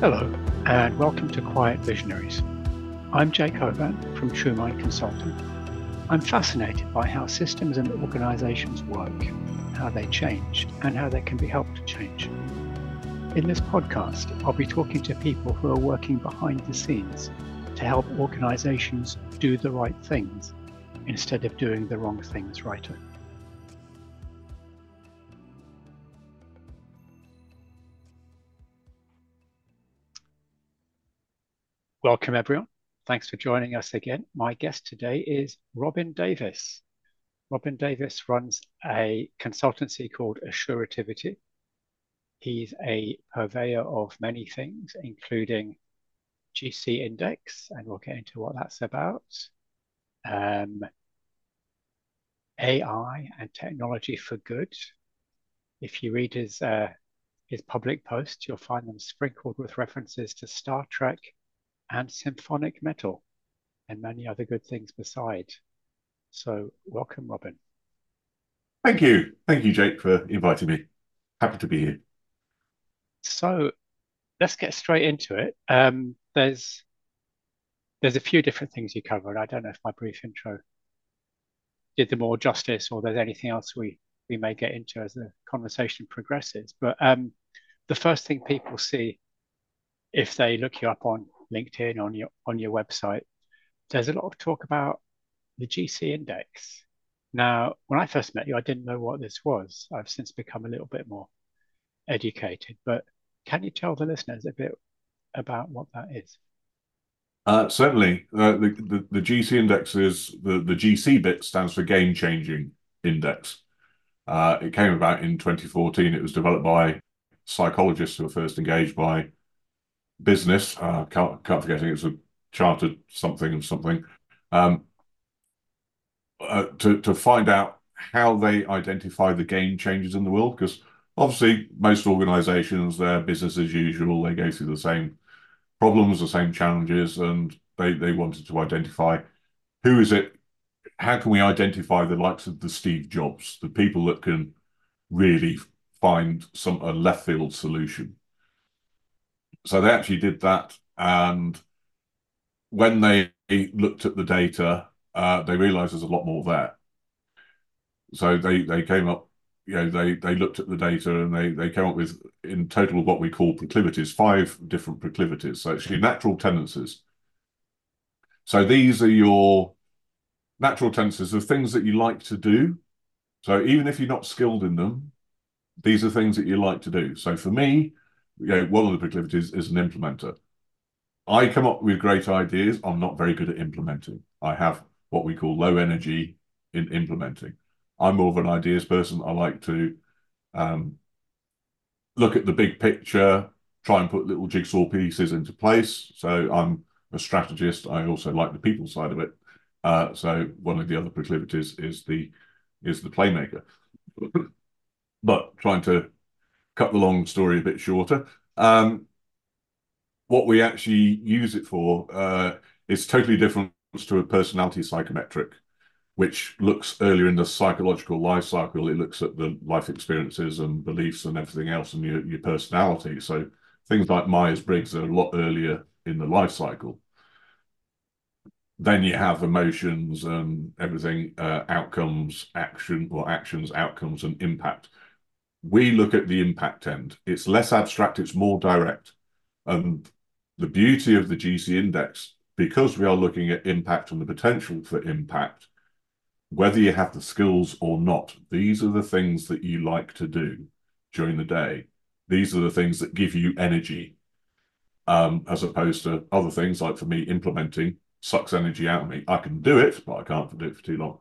Hello, and welcome to Quiet Visionaries. I'm Jake Hovan from TrueMind Consulting. I'm fascinated by how systems and organizations work, how they change, and how they can be helped to change. In this podcast, I'll be talking to people who are working behind the scenes to help organizations do the right things instead of doing the wrong things right Welcome, everyone. Thanks for joining us again. My guest today is Robin Davis. Robin Davis runs a consultancy called Assurativity. He's a purveyor of many things, including GC Index, and we'll get into what that's about, um, AI and technology for good. If you read his uh, his public posts, you'll find them sprinkled with references to Star Trek and symphonic metal and many other good things beside. So, welcome, Robin. Thank you. Thank you, Jake, for inviting me. Happy to be here. So, let's get straight into it. Um, there's there's a few different things you cover, and I don't know if my brief intro did them all justice, or there's anything else we we may get into as the conversation progresses. But um, the first thing people see if they look you up on LinkedIn, on your on your website, there's a lot of talk about the GC index. Now, when I first met you, I didn't know what this was. I've since become a little bit more educated, but can you tell the listeners a bit about what that is? Uh, certainly, uh, the, the, the GC index is the the GC bit stands for game changing index. Uh, it came about in 2014. It was developed by psychologists who were first engaged by business. Uh, can't can't forget it. It's a chartered something and something. Um, uh, to to find out how they identify the game changes in the world, because obviously most organisations, they're business as usual. They go through the same problems, the same challenges, and they they wanted to identify who is it. How can we identify the likes of the Steve Jobs, the people that can really find some a left field solution? So they actually did that, and when they looked at the data, uh, they realised there's a lot more there. So they they came up, you know, they they looked at the data and they they came up with in total what we call proclivities, five different proclivities. So actually natural tendencies. So these are your natural tendencies of things that you like to do. So even if you're not skilled in them, these are things that you like to do. So for me, you know, one of the proclivities is an implementer. I come up with great ideas. I'm not very good at implementing. I have what we call low energy in implementing. I'm more of an ideas person. I like to um, look at the big picture, try and put little jigsaw pieces into place. So I'm a strategist. I also like the people side of it. Uh, so one of the other proclivities is the is the playmaker. but trying to cut the long story a bit shorter. Um, what we actually use it for uh, is totally different to a personality psychometric, which looks earlier in the psychological life cycle. It looks at the life experiences and beliefs and everything else and your, your personality. So things like Myers-Briggs are a lot earlier in the life cycle. Then you have emotions and everything, uh, outcomes, action or actions, outcomes, and impact we look at the impact end. It's less abstract, it's more direct. And the beauty of the GC index, because we are looking at impact and the potential for impact, whether you have the skills or not, these are the things that you like to do during the day. These are the things that give you energy, um, as opposed to other things like for me, implementing sucks energy out of me. I can do it, but I can't do it for too long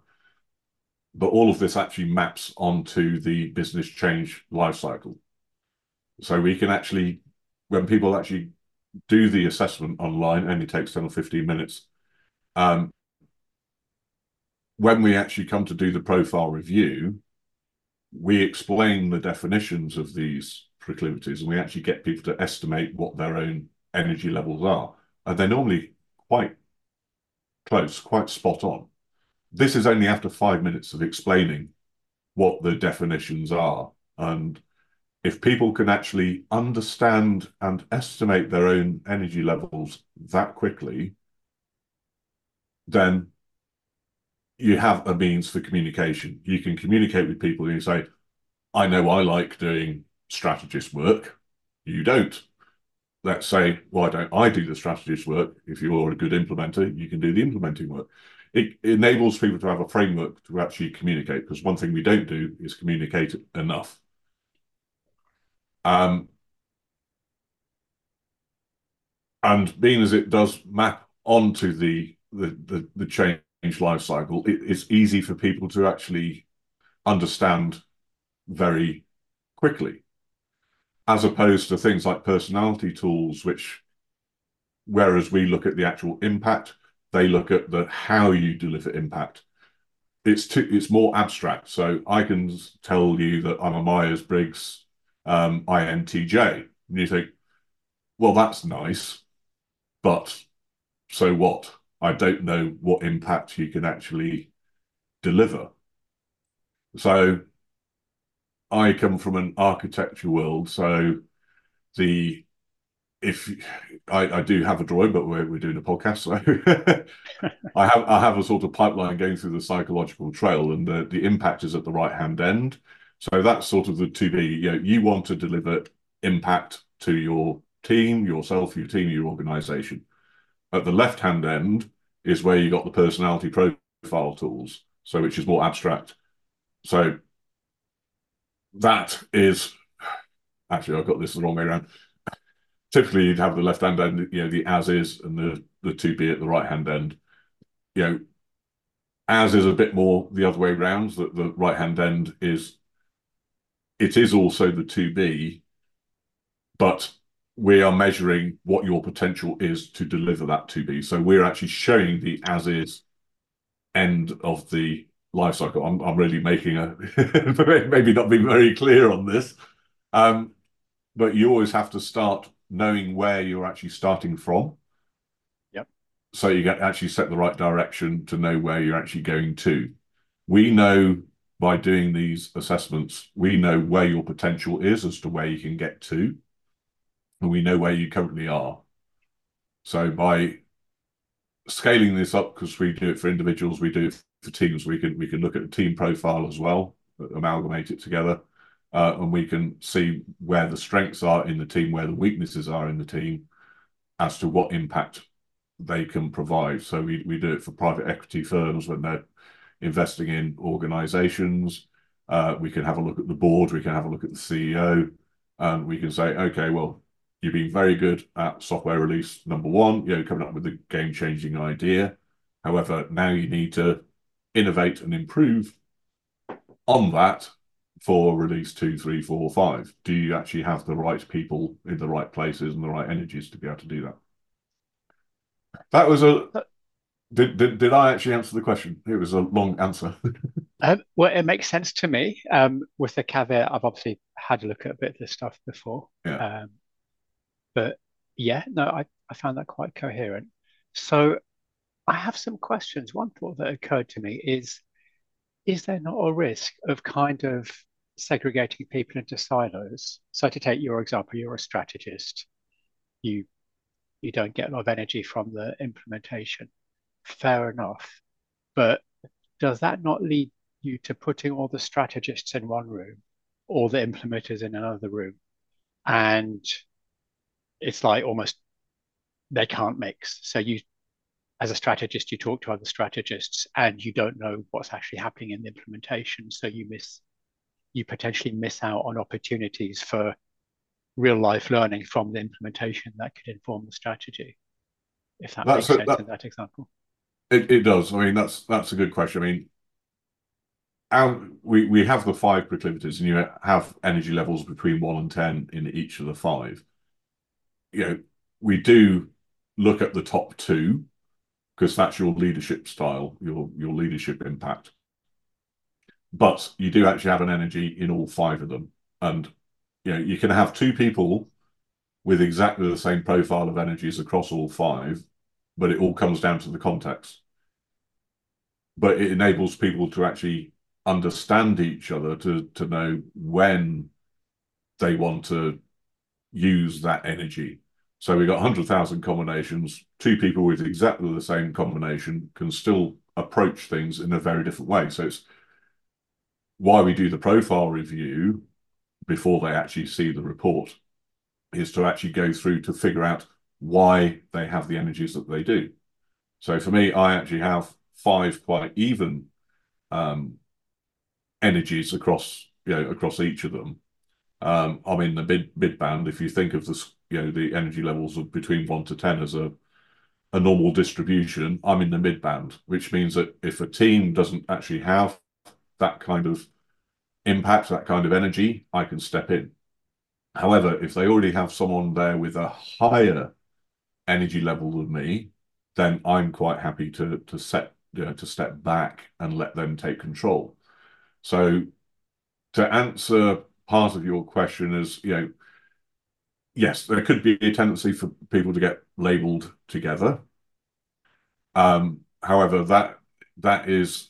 but all of this actually maps onto the business change lifecycle. So we can actually, when people actually do the assessment online, only takes 10 or 15 minutes. Um, when we actually come to do the profile review, we explain the definitions of these proclivities and we actually get people to estimate what their own energy levels are. And they're normally quite close, quite spot on this is only after five minutes of explaining what the definitions are. And if people can actually understand and estimate their own energy levels that quickly, then you have a means for communication. You can communicate with people and you say, I know I like doing strategist work. You don't. Let's say, why don't I do the strategist work? If you're a good implementer, you can do the implementing work. It enables people to have a framework to actually communicate because one thing we don't do is communicate enough. Um, and being as it does map onto the the the, the change life cycle, it, it's easy for people to actually understand very quickly, as opposed to things like personality tools, which, whereas we look at the actual impact, they look at the how you deliver impact. It's too, it's more abstract. So I can tell you that I'm a Myers Briggs um, INTJ, and you think, well, that's nice, but so what? I don't know what impact you can actually deliver. So I come from an architecture world, so the if I, I do have a drawing, but we're, we're doing a podcast, so I have I have a sort of pipeline going through the psychological trail, and the the impact is at the right hand end. So that's sort of the to be. You know, you want to deliver impact to your team, yourself, your team, your organization. At the left hand end is where you got the personality profile tools, so which is more abstract. So that is actually I've got this the wrong way around. Typically, you'd have the left hand end, you know, the as is, and the the to be at the right hand end. You know, as is a bit more the other way around. That the right hand end is it is also the to be, but we are measuring what your potential is to deliver that to be. So we're actually showing the as is end of the life cycle. I'm, I'm really making a maybe not being very clear on this, um, but you always have to start knowing where you're actually starting from. Yep. So you get actually set the right direction to know where you're actually going to. We know by doing these assessments, we know where your potential is as to where you can get to and we know where you currently are. So by scaling this up, because we do it for individuals, we do it for teams, we can we can look at a team profile as well, amalgamate it together, and we can see where the strengths are in the team, where the weaknesses are in the team, as to what impact they can provide. So we, we do it for private equity firms when they're investing in organizations. Uh, we can have a look at the board, we can have a look at the CEO, and we can say, okay, well, you've been very good at software release number one, you know, coming up with a game-changing idea. However, now you need to innovate and improve on that for release two, three, four, five. Do you actually have the right people in the right places and the right energies to be able to do that? That was a. Did did, did I actually answer the question? It was a long answer. um, well, it makes sense to me. Um, with the caveat, I've obviously had a look at a bit of this stuff before. Yeah. Um, but yeah, no, I, I found that quite coherent. So I have some questions. One thought that occurred to me is is there not a risk of kind of segregating people into silos? So to take your example, you're a strategist. You you don't get a lot of energy from the implementation. Fair enough. But does that not lead you to putting all the strategists in one room, all the implementers in another room, and it's like almost they can't mix. So you, as a strategist, you talk to other strategists and you don't know what's actually happening in the implementation. So you miss, you potentially miss out on opportunities for real life learning from the implementation that could inform the strategy. If that that's makes a, sense that, in that example. It, it does. I mean, that's that's a good question. I mean, our, we we have the five proclivities, and you have energy levels between one and ten in each of the five you know, we do look at the top two because that's your leadership style, your your leadership impact. But you do actually have an energy in all five of them, and you know you can have two people with exactly the same profile of energies across all five, but it all comes down to the context. But it enables people to actually understand each other to to know when they want to use that energy. So we've got 100,000 combinations. Two people with exactly the same combination can still approach things in a very different way. So it's why we do the profile review before they actually see the report is to actually go through to figure out why they have the energies that they do. So for me, I actually have five quite even um, energies across you know across each of them. Um, I'm in the mid mid band. If you think of the you know the energy levels of between one to ten as a a normal distribution, I'm in the mid band, which means that if a team doesn't actually have that kind of impact, that kind of energy, I can step in. However, if they already have someone there with a higher energy level than me, then I'm quite happy to to set you know, to step back and let them take control. So to answer part of your question is, you know, yes, there could be a tendency for people to get labeled together. Um, however, that that is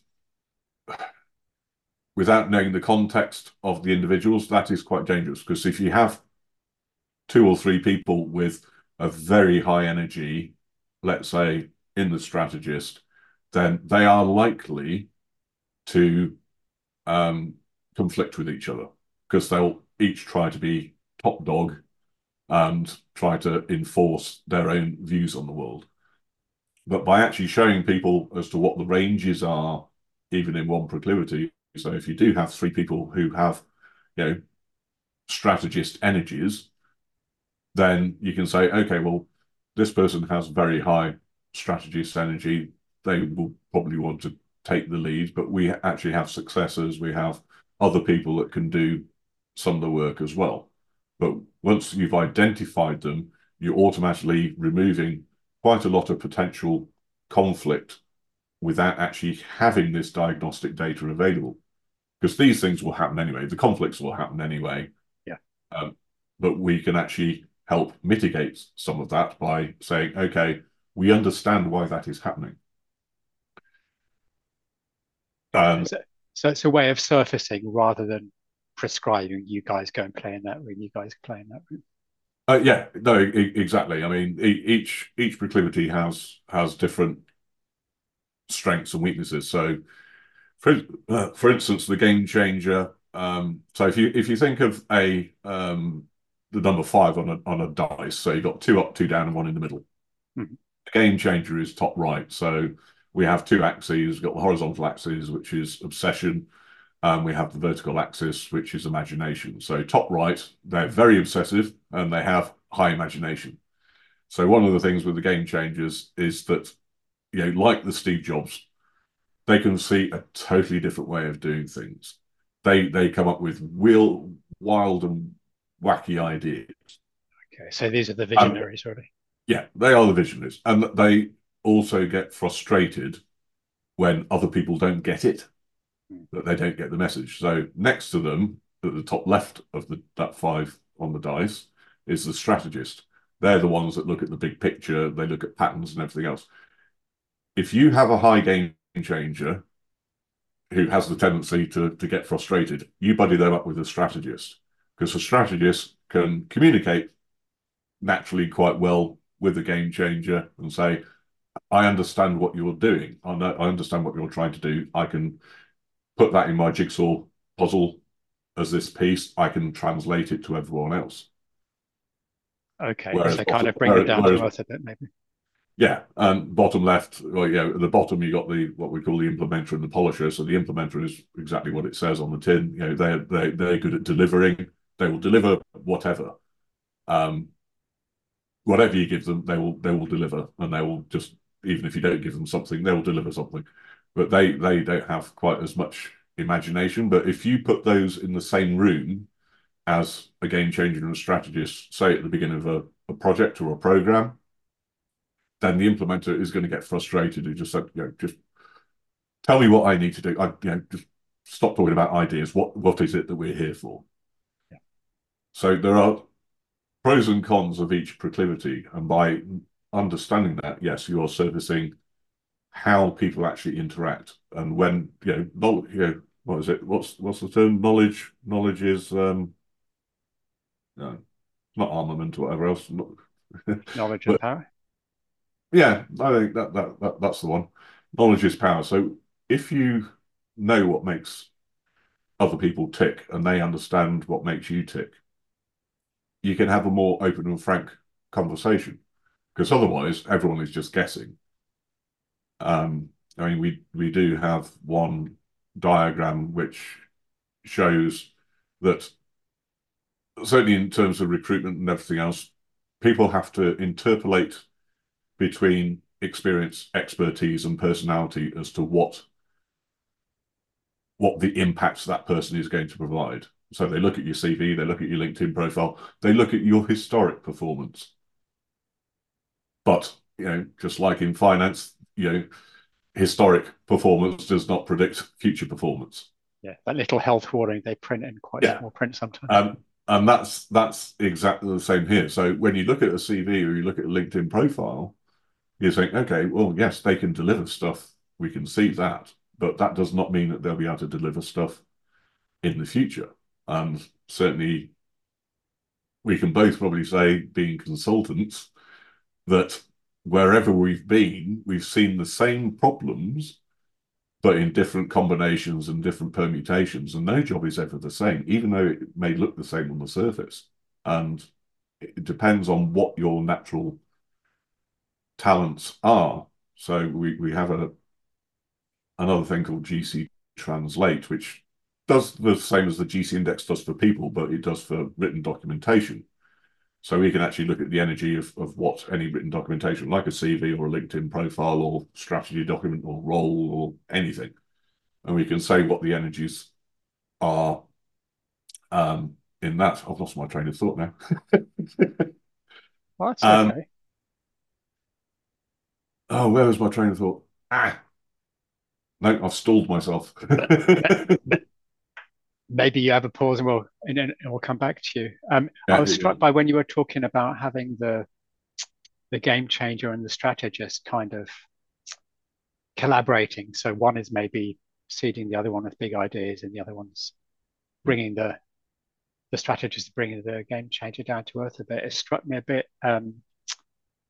without knowing the context of the individuals, that is quite dangerous because if you have two or three people with a very high energy, let's say in the strategist, then they are likely to um, conflict with each other because they'll each try to be top dog and try to enforce their own views on the world. But by actually showing people as to what the ranges are, even in one proclivity, so if you do have three people who have, you know, strategist energies, then you can say, okay, well, this person has very high strategist energy. They will probably want to take the lead, but we actually have successors. We have other people that can do some of the work as well. But once you've identified them, you're automatically removing quite a lot of potential conflict without actually having this diagnostic data available. Because these things will happen anyway, the conflicts will happen anyway. Yeah. Um, but we can actually help mitigate some of that by saying, okay, we understand why that is happening. Um, so, so it's a way of surfacing rather than prescribing you guys go and play in that room, you guys play in that room. Uh, yeah, no, e exactly. I mean, e each each proclivity has has different strengths and weaknesses. So, for uh, for instance, the game changer. Um, so if you if you think of a um, the number five on a on a dice, so you've got two up, two down, and one in the middle. Mm -hmm. The game changer is top right. So we have two axes. We've got the horizontal axis, which is obsession, and we have the vertical axis, which is imagination. So top right, they're very obsessive and they have high imagination. So one of the things with the game changers is that, you know, like the Steve Jobs, they can see a totally different way of doing things. They they come up with real wild and wacky ideas. Okay, so these are the visionaries, um, really. Yeah, they are the visionaries, and they also get frustrated when other people don't get it that they don't get the message. So next to them, at the top left of the that five on the dice, is the strategist. They're the ones that look at the big picture, they look at patterns and everything else. If you have a high game changer who has the tendency to, to get frustrated, you buddy them up with a strategist because the strategist can communicate naturally quite well with the game changer and say, I understand what you're doing. I know I understand what you're trying to do. I can put that in my jigsaw puzzle as this piece, I can translate it to everyone else. Okay, whereas so kind of bring it down whereas, to earth a bit, maybe. Yeah, and bottom left, well, yeah, at the bottom you got the what we call the implementer and the polisher. So the implementer is exactly what it says on the tin. You know, they're they they're good at delivering. They will deliver whatever. Um, whatever you give them, they will they will deliver, and they will just even if you don't give them something, they will deliver something but they they don't have quite as much imagination. But if you put those in the same room as a game changer and a strategist, say at the beginning of a, a project or a program, then the implementer is going to get frustrated and just said, you know, just tell me what I need to do. I, you know, just stop talking about ideas. What what is it that we're here for? Yeah. So there are pros and cons of each proclivity, and by understanding that, yes, you are servicing how people actually interact and when you know, you know what is it what's what's the term knowledge knowledge is um not armament or whatever else. Knowledge but, and power. Yeah, I think that, that that that's the one. Knowledge is power. So if you know what makes other people tick and they understand what makes you tick, you can have a more open and frank conversation. Because otherwise, everyone is just guessing. Um, I mean, we we do have one diagram which shows that certainly in terms of recruitment and everything else, people have to interpolate between experience, expertise, and personality as to what what the impact that person is going to provide. So they look at your CV, they look at your LinkedIn profile, they look at your historic performance. But you know, just like in finance, you know, historic performance does not predict future performance. Yeah, that little health warning they print in quite yeah. small print sometimes. Um, and that's that's exactly the same here. So when you look at a CV or you look at a LinkedIn profile, you think, okay, well, yes, they can deliver stuff. We can see that, but that does not mean that they'll be able to deliver stuff in the future. And certainly, we can both probably say, being consultants, that wherever we've been, we've seen the same problems, but in different combinations and different permutations. And no job is ever the same, even though it may look the same on the surface. And it depends on what your natural talents are. So we, we have a another thing called GC Translate, which does the same as the GC Index does for people, but it does for written documentation. So we can actually look at the energy of, of what any written documentation, like a CV or a LinkedIn profile or strategy document or role or anything. And we can say what the energies are um, in that. I've lost my train of thought now. well, that's um, okay. Oh, where was my train of thought? Ah, no, I've stalled myself. Maybe you have a pause and we'll and, and we'll come back to you. Um, yeah, I was struck yeah. by when you were talking about having the the game changer and the strategist kind of collaborating. So one is maybe seeding the other one with big ideas, and the other one's bringing the the strategist bringing the game changer down to earth a bit. It struck me a bit um,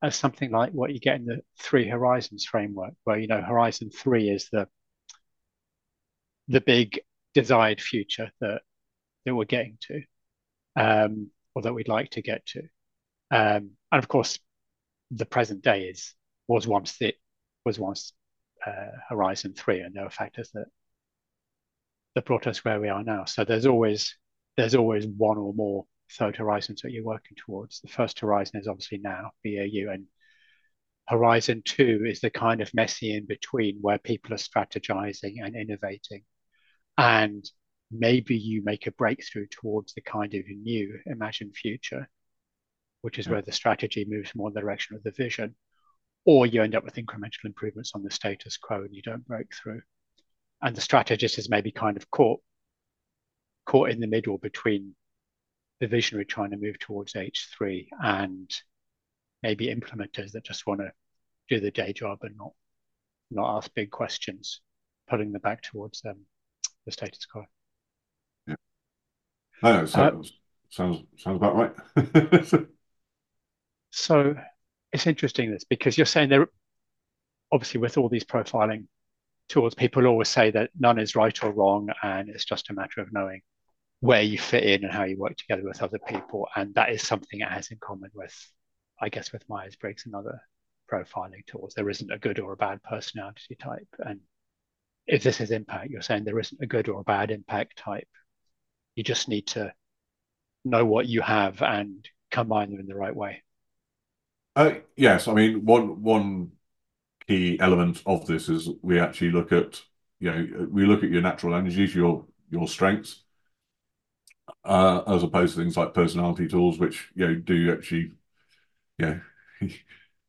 as something like what you get in the Three Horizons framework, where you know Horizon Three is the the big desired future that that we're getting to, um, or that we'd like to get to, um, and of course, the present day is was once it was once uh, Horizon Three, and there are factors that that brought us where we are now. So there's always there's always one or more third horizons that you're working towards. The first horizon is obviously now BAU, and horizon two is the kind of messy in between where people are strategizing and innovating. And maybe you make a breakthrough towards the kind of new imagined future, which is where the strategy moves more in the direction of the vision, or you end up with incremental improvements on the status quo and you don't break through. And the strategist is maybe kind of caught caught in the middle between the visionary trying to move towards H3 and maybe implementers that just want to do the day job and not not ask big questions, pulling them back towards um, the status quo. Yeah. No, sounds, uh, sounds sounds about right. so it's interesting this because you're saying there obviously with all these profiling tools, people always say that none is right or wrong and it's just a matter of knowing where you fit in and how you work together with other people. And that is something it has in common with, I guess, with Myers Briggs and other profiling tools. There isn't a good or a bad personality type. And if this is impact, you're saying there isn't a good or a bad impact type. You just need to know what you have and combine them in the right way. Uh, yes, I mean one one key element of this is we actually look at you know we look at your natural energies, your your strengths, uh, as opposed to things like personality tools, which you know do actually, you know,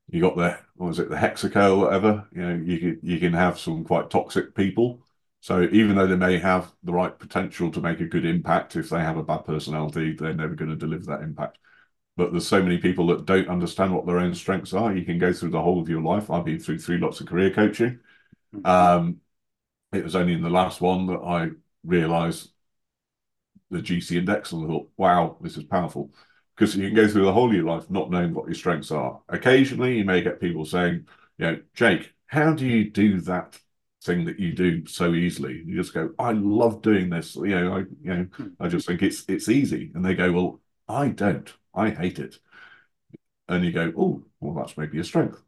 you got the what was it the Hexaco or whatever. You know, you can you can have some quite toxic people. So even though they may have the right potential to make a good impact, if they have a bad personality, they're never going to deliver that impact. But there's so many people that don't understand what their own strengths are. You can go through the whole of your life. I've been through three lots of career coaching. Mm-hmm. Um, it was only in the last one that I realised the GC index and thought, wow, this is powerful. because you can go through the whole of your life not knowing what your strengths are. Occasionally, you may get people saying, you know, Jake, how do you do that thing that you do so easily? You just go, I love doing this. You know, I, you know, hmm. I just think it's it's easy. And they go, well, I don't. I hate it. And you go, oh, well, that's maybe a strength.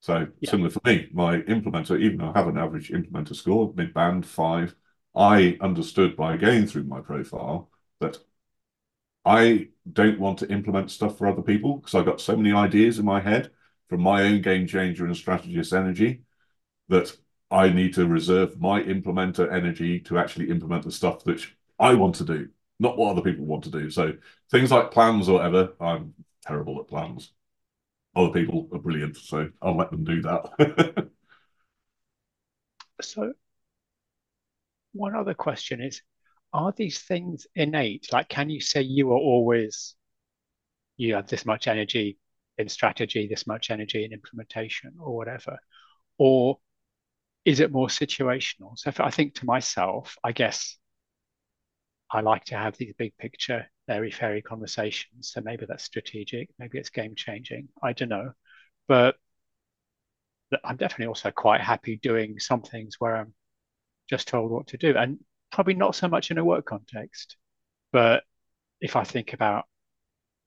So yeah. similar for me, my implementer, even though I have an average implementer score, mid band five, I understood by going through my profile that I don't want to implement stuff for other people because I've got so many ideas in my head from my own game changer and strategist energy that I need to reserve my implementer energy to actually implement the stuff that I want to do, not what other people want to do. So things like plans or whatever, I'm terrible at plans. Other people are brilliant, so I'll let them do that. so one other question is are these things innate? Like, can you say you are always, you have this much energy in strategy, this much energy in implementation, or whatever? Or is it more situational? So if I think to myself, I guess I like to have these big picture, airy fairy conversations. So maybe that's strategic, maybe it's game changing. I don't know. But I'm definitely also quite happy doing some things where I'm just told what to do. And probably not so much in a work context. But if I think about,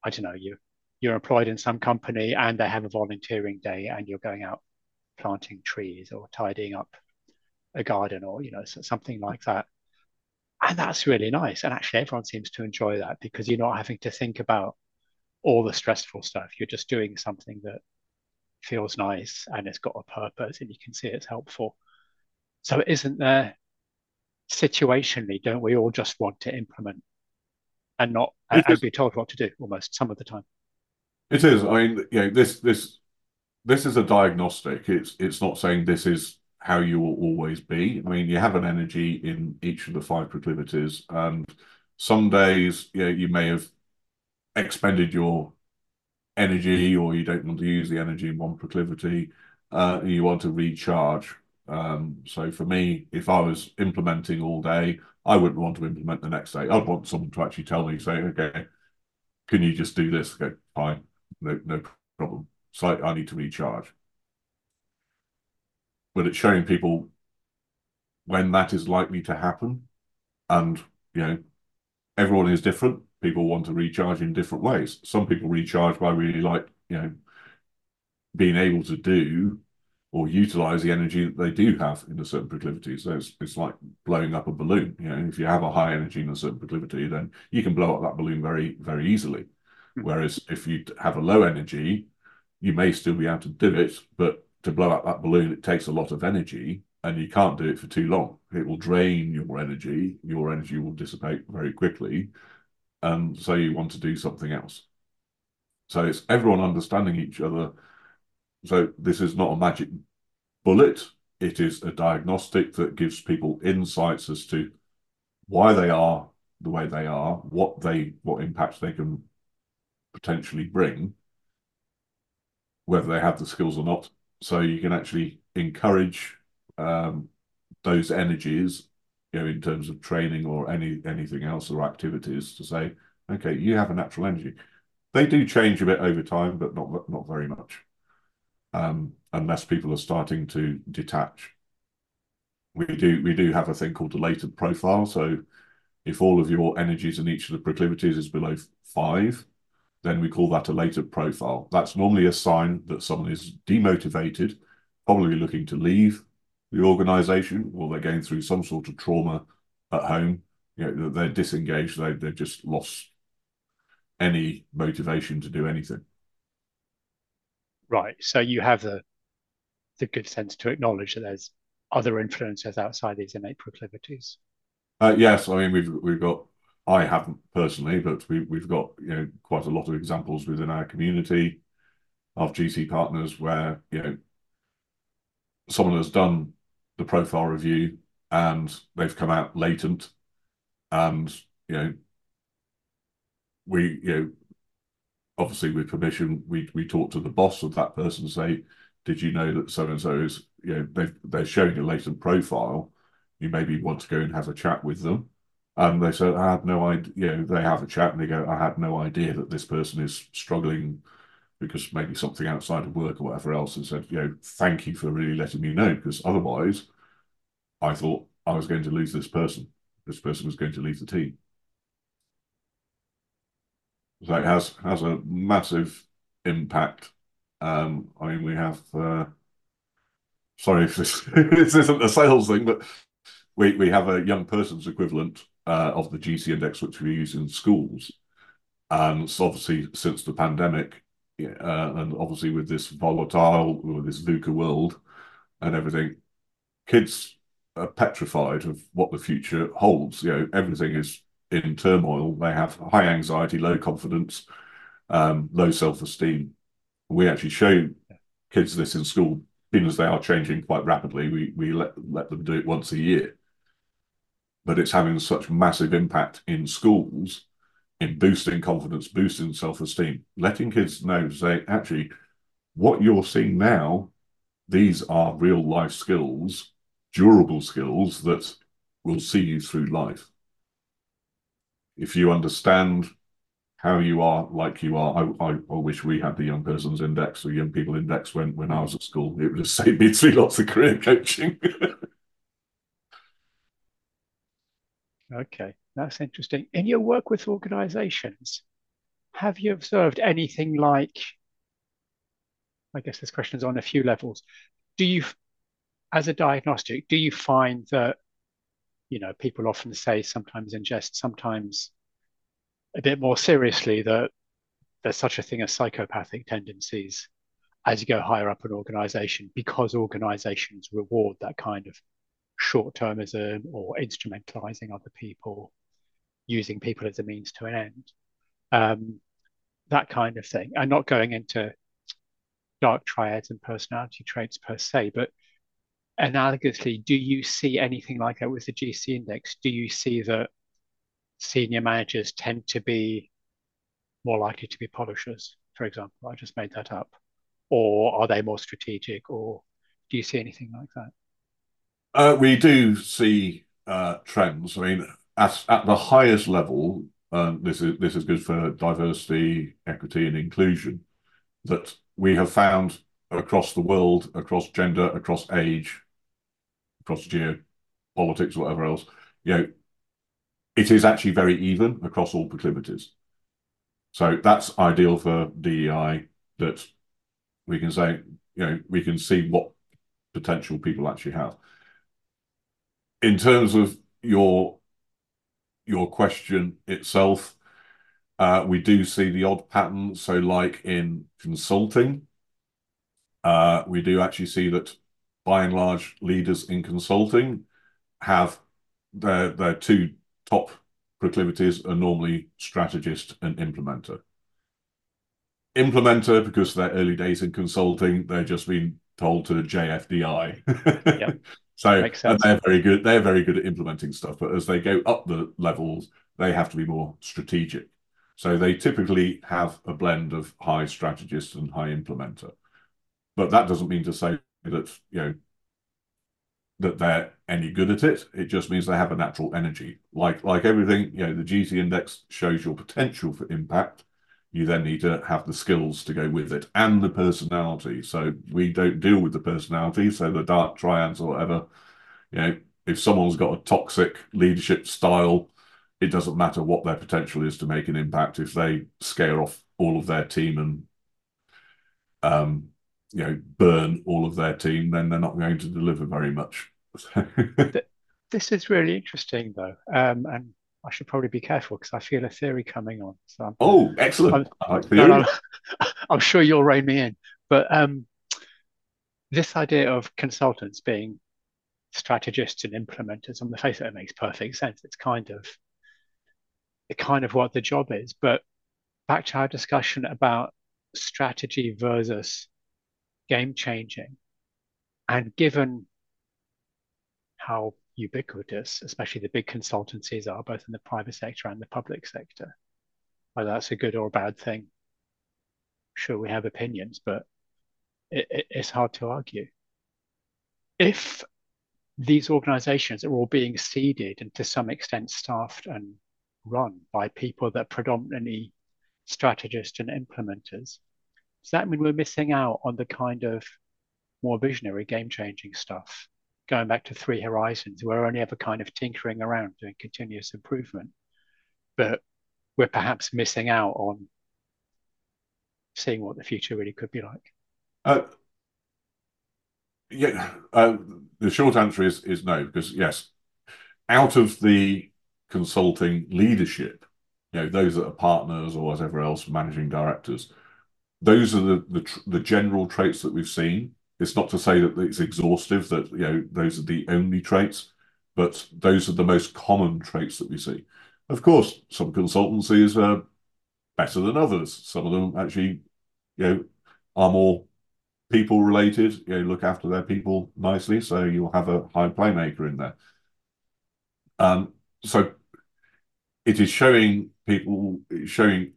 I don't know, you you're employed in some company and they have a volunteering day and you're going out planting trees or tidying up a garden or you know something like that and that's really nice and actually everyone seems to enjoy that because you're not having to think about all the stressful stuff you're just doing something that feels nice and it's got a purpose and you can see it's helpful so isn't there situationally, don't we all just want to implement and not and be told what to do almost some of the time? It is. I mean, you know, this this this is a diagnostic. It's it's not saying this is how you will always be. I mean, you have an energy in each of the five proclivities, and some days, you know, you may have expended your energy, or you don't want to use the energy in one proclivity. Uh, you want to recharge. Um, so for me, if I was implementing all day, I wouldn't want to implement the next day. I'd want someone to actually tell me, say, okay, can you just do this? Okay, fine, no, no problem. So I, I need to recharge. But it's showing people when that is likely to happen. And, you know, everyone is different. People want to recharge in different ways. Some people recharge by really like, you know, being able to do or utilize the energy that they do have in a certain proclivity. So it's, it's like blowing up a balloon. You know, if you have a high energy in a certain proclivity, then you can blow up that balloon very, very easily. Mm-hmm. Whereas if you have a low energy, you may still be able to do it, but to blow up that balloon, it takes a lot of energy and you can't do it for too long. It will drain your energy. Your energy will dissipate very quickly. And so you want to do something else. So it's everyone understanding each other so this is not a magic bullet. It is a diagnostic that gives people insights as to why they are the way they are, what they what impacts they can potentially bring, whether they have the skills or not. So you can actually encourage um, those energies, you know, in terms of training or any anything else or activities to say, okay, you have a natural energy. They do change a bit over time, but not not very much um, unless people are starting to detach. We do we do have a thing called a latent profile. So if all of your energies in each of the proclivities is below five, then we call that a latent profile. That's normally a sign that someone is demotivated, probably looking to leave the organization, or they're going through some sort of trauma at home. You know, they're disengaged, they, they've just lost any motivation to do anything. Right. So you have the the good sense to acknowledge that there's other influences outside these innate proclivities. Uh, yes, I mean we've we've got. I haven't personally, but we we've got you know quite a lot of examples within our community of GC partners where you know someone has done the profile review and they've come out latent, and you know we you know obviously with permission, we we talk to the boss of that person and say, did you know that so and so is you know they they're showing a latent profile? You maybe want to go and have a chat with them, And they said, I had no idea, you know, they have a chat and they go, I had no idea that this person is struggling because maybe something outside of work or whatever else and said, you know, thank you for really letting me know because otherwise I thought I was going to lose this person. This person was going to leave the team. So it has has a massive impact. Um, I mean, we have uh, sorry if this, this isn't a sales thing, but we, we have a young person's equivalent uh, of the GC index, which we use in schools. And so obviously, since the pandemic, uh, and obviously with this volatile, with this VUCA world and everything, kids are petrified of what the future holds. You know, everything is in turmoil. They have high anxiety, low confidence, um, low self-esteem. We actually show kids this in school, being as they are changing quite rapidly. We we let let them do it once a year, but it's having such massive impact in schools in boosting confidence, boosting self-esteem, letting kids know, say, actually, what you're seeing now, these are real life skills, durable skills that will see you through life. If you understand how you are like you are, I, I, I wish we had the young person's index or young people index when, when I was at school. It would have saved me three lots of career coaching. okay. That's interesting. In your work with organizations, have you observed anything like, I guess this question is on a few levels. Do you, as a diagnostic, do you find that, you know, people often say sometimes in jest, sometimes a bit more seriously that there's such a thing as psychopathic tendencies as you go higher up an organization because organizations reward that kind of short-termism or instrumentalizing other people using people as a means to an end, um, that kind of thing. And not going into dark triads and personality traits per se, but analogously, do you see anything like that with the GC index? Do you see that senior managers tend to be more likely to be polishers, for example? I just made that up. Or are they more strategic, or do you see anything like that? Uh, we do see uh, trends. I mean, at, at the highest level, um, this is this is good for diversity, equity, and inclusion. That we have found across the world, across gender, across age, across geopolitics, whatever else, you know, it is actually very even across all proclivities. So that's ideal for DEI. That we can say, you know, we can see what potential people actually have. In terms of your your question itself, uh, we do see the odd pattern. So like in consulting, uh, we do actually see that by and large, leaders in consulting have their their two top proclivities are normally strategist and implementer. Implementer, because they're early days in consulting, they're just being told to JFDI. Yep. So and they're very good. They're very good at implementing stuff, but as they go up the levels, they have to be more strategic. So they typically have a blend of high strategist and high implementer. But that doesn't mean to say that you know that they're any good at it. It just means they have a natural energy. Like like everything, you know, the GC index shows your potential for impact. You then need to have the skills to go with it and the personality. So we don't deal with the personality. So the dark triads or whatever, you know, if someone's got a toxic leadership style, it doesn't matter what their potential is to make an impact. If they scare off all of their team and um, you know, burn all of their team, then they're not going to deliver very much. this is really interesting, though, um, and I should probably be careful because I feel a theory coming on. So I'm, oh, excellent! I'm, like no, I'm, sure you'll rein me in, but um, this idea of consultants being strategists and implementers, on the face of it, makes perfect sense. It's kind of it kind of what the job is. But back to our discussion about strategy versus game changing, and given how ubiquitous, especially the big consultancies are, both in the private sector and the public sector. Whether that's a good or a bad thing, sure, we have opinions, but it, it, it's hard to argue. If these organizations are all being seeded and to some extent staffed and run by people that predominantly strategists and implementers. Does that mean we're missing out on the kind of more visionary game changing stuff? Going back to Three Horizons, we're only ever kind of tinkering around doing continuous improvement, but we're perhaps missing out on seeing what the future really could be like. Uh, yeah, uh, the short answer is is no, because yes, out of the consulting leadership, you know, those that are partners or whatever else, managing directors, those are the the, the general traits that we've seen. It's not to say that it's exhaustive, that you know those are the only traits, but those are the most common traits that we see. Of course, some consultancies are better than others. Some of them actually, you know, are more people related, you know, look after their people nicely, so you'll have a high playmaker in there. Um, so it is showing people, showing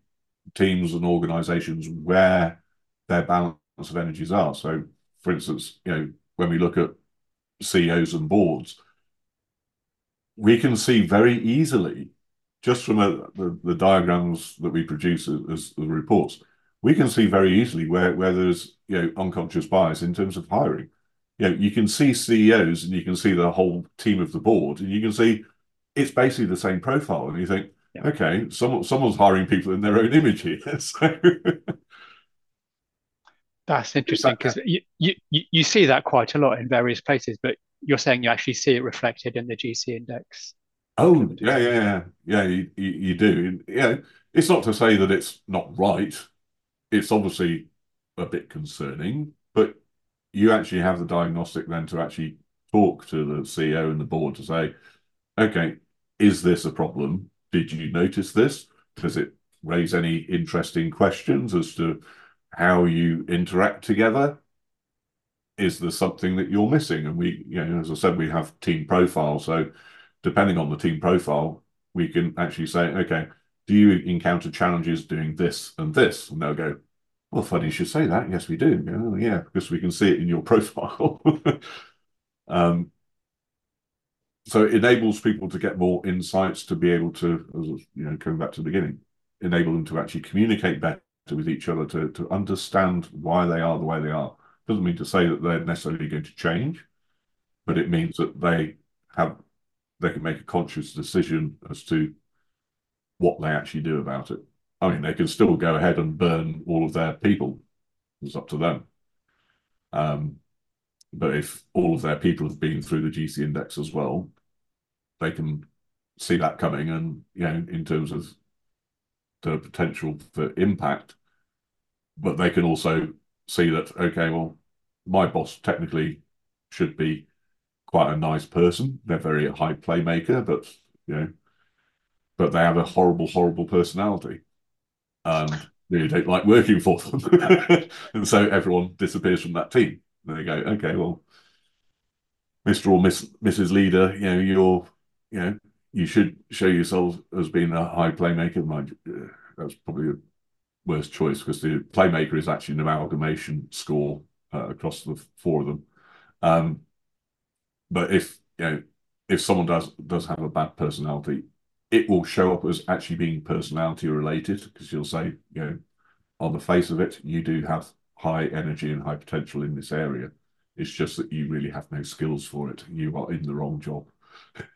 teams and organizations where their balance of energies are. So, for instance, you know, when we look at CEOs and boards, we can see very easily, just from a, the, the diagrams that we produce as, the reports, we can see very easily where where there's you know unconscious bias in terms of hiring. You know, you can see CEOs and you can see the whole team of the board, and you can see it's basically the same profile, and you think, yeah. okay, someone someone's hiring people in their own image here. so, That's interesting because you, you you see that quite a lot in various places, but you're saying you actually see it reflected in the GC index. Oh yeah, yeah, yeah, yeah. You, you, you do. Yeah, it's not to say that it's not right it's obviously a bit concerning, but you actually have the diagnostic then to actually talk to the CEO and the board to say, okay, is this a problem? Did you notice this? Does it raise any interesting questions as to how you interact together? Is there something that you're missing? And we, you know, as I said, we have team profile. So depending on the team profile, we can actually say, okay, do you encounter challenges doing this and this? And they'll go, well, funny you should say that. Yes, we do. Yeah, yeah because we can see it in your profile. um, so it enables people to get more insights to be able to, you know, coming back to the beginning, enable them to actually communicate better with each other, to, to understand why they are the way they are. Doesn't mean to say that they're necessarily going to change, but it means that they have they can make a conscious decision as to what they actually do about it. I mean, they can still go ahead and burn all of their people. It's up to them. Um, but if all of their people have been through the GC index as well, they can see that coming and, you know, in terms of the potential for impact, but they can also see that, okay, well, my boss technically should be quite a nice person. They're very high playmaker, but, you know, but they have a horrible, horrible personality and really don't like working for them. and so everyone disappears from that team. And they go, okay, well, Mr. or Miss Mrs. Leader, you know, you're, you know, you should show yourself as being a high playmaker. Mind you, that's probably a worst choice because the playmaker is actually an amalgamation score uh, across the four of them. Um, but if you know, if someone does does have a bad personality, it will show up as actually being personality related because you'll say, you know, on the face of it, you do have high energy and high potential in this area. It's just that you really have no skills for it. You are in the wrong job.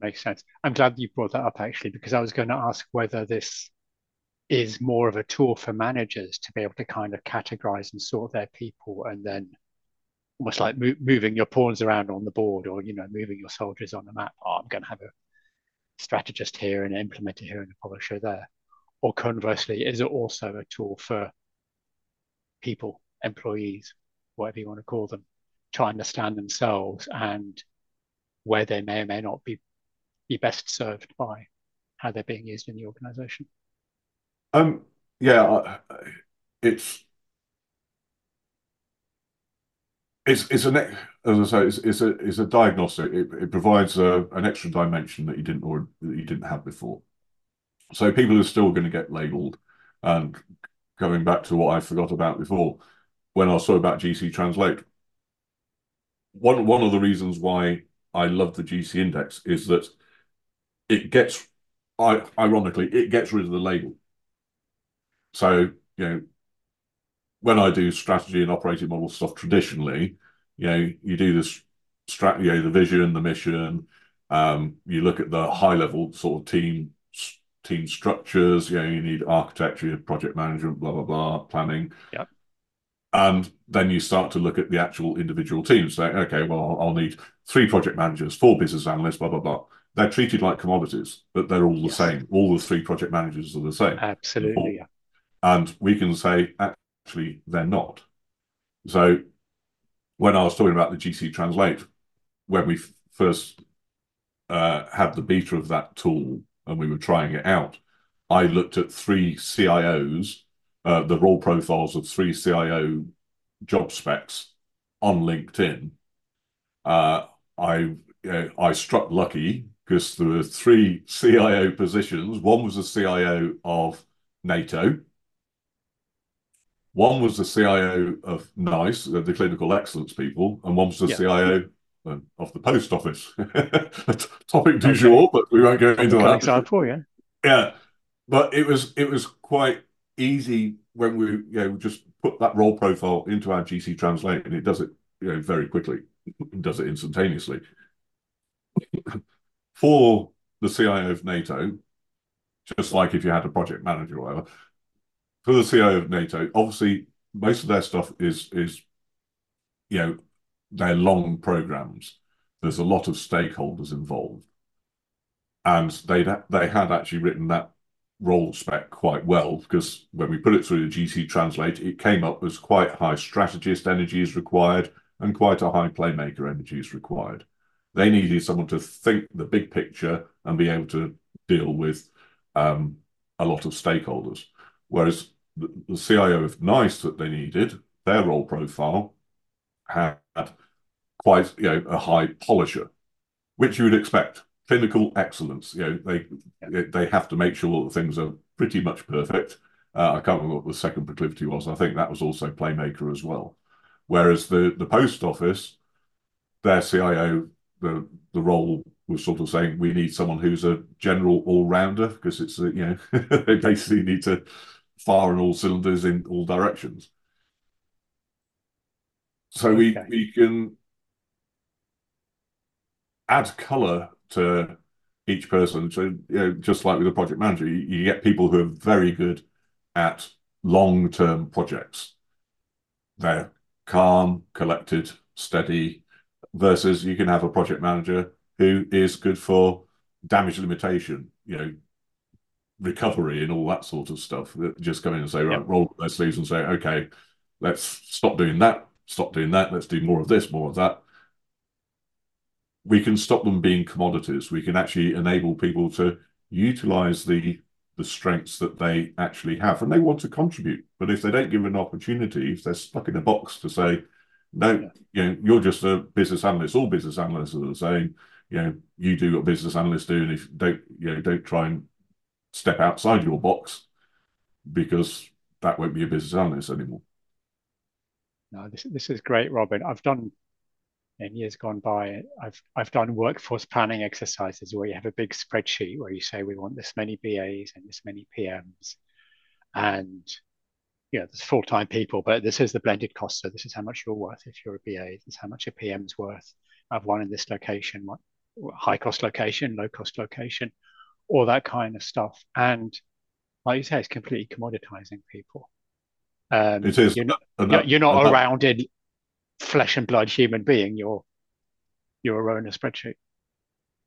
makes sense. I'm glad you brought that up actually, because I was going to ask whether this is more of a tool for managers to be able to kind of categorize and sort their people and then almost like mo- moving your pawns around on the board or you know moving your soldiers on the map oh, i'm going to have a strategist here and an implementer here and a publisher there or conversely is it also a tool for people employees whatever you want to call them to understand themselves and where they may or may not be be best served by how they're being used in the organization um yeah it's it's it's an as I say, it's, it's a it's a diagnostic. It, it provides a, an extra dimension that you didn't or that you didn't have before. So people are still going to get labelled. And going back to what I forgot about before, when I saw about GC Translate, one one of the reasons why I love the GC index is that it gets, ironically, it gets rid of the label. So you know, when I do strategy and operating model stuff traditionally, you know, you do this strat, you know, the vision, the mission. Um, you look at the high level sort of team team structures. You know, you need architecture, project management, blah blah blah, planning. Yep. And then you start to look at the actual individual teams. Say, okay, well, I'll need three project managers, four business analysts, blah blah blah. They're treated like commodities, but they're all the yes. same. All the three project managers are the same. Absolutely. Yeah. And we can say, actually, they're not. So when I was talking about the GC Translate, when we first uh, had the beta of that tool and we were trying it out, I looked at three CIOs, uh, the role profiles of three CIO job specs on LinkedIn. Uh, I uh, I struck lucky because there were three CIO positions. One was the CIO of NATO. One was the CIO of NICE, the clinical excellence people, and one was the yeah. CIO of the post office. Topic du okay. jour, but we won't go into that. Example, yeah. Yeah, but it was it was quite easy when we you know just put that role profile into our GC Translate, and it does it you know very quickly. It does it instantaneously. For the CIO of NATO, just like if you had a project manager or whatever, for the CIO of NATO, obviously most of their stuff is is you know they're long programs. There's a lot of stakeholders involved, and they they had actually written that role spec quite well because when we put it through the GC Translate, it came up as quite high strategist energy is required and quite a high playmaker energy is required. They needed someone to think the big picture and be able to deal with um, a lot of stakeholders. Whereas the, the CIO of NICE that they needed, their role profile had quite you know a high polisher, which you would expect. Clinical excellence. You know they they have to make sure that things are pretty much perfect. Uh, I can't remember what the second proclivity was. I think that was also playmaker as well. Whereas the the post office, their CIO, the the role was sort of saying we need someone who's a general all rounder because it's a, you know they basically need to fire on all cylinders in all directions. So we we can add color to each person. So you know, just like with a project manager, you, you get people who are very good at long-term projects. They're calm, collected, steady, versus you can have a project manager who is good for damage limitation, you know, recovery and all that sort of stuff. That just come in and say, right, yep. roll their sleeves and say, okay, let's stop doing that, stop doing that, let's do more of this, more of that. We can stop them being commodities. We can actually enable people to utilize the the strengths that they actually have and they want to contribute. But if they don't give an opportunity, if they're stuck in a box to say, no, you know, you're just a business analyst, all business analysts are the same, you know, you do what business analysts do, and if don't, you know, don't try and step outside your box because that won't be a business analyst anymore. No, this this is great, Robin. I've done in years gone by, I've I've done workforce planning exercises where you have a big spreadsheet where you say we want this many BAs and this many PMs, and yeah, there's full-time people, but this is the blended cost. So this is how much you're worth if you're a BA. This is how much a PM's worth. I've one in this location, what high cost location, low cost location all that kind of stuff. And like you say, it's completely commoditizing people. Um, it is. You're not, that, you're not a rounded flesh and blood human being. You're you're a row in a spreadsheet.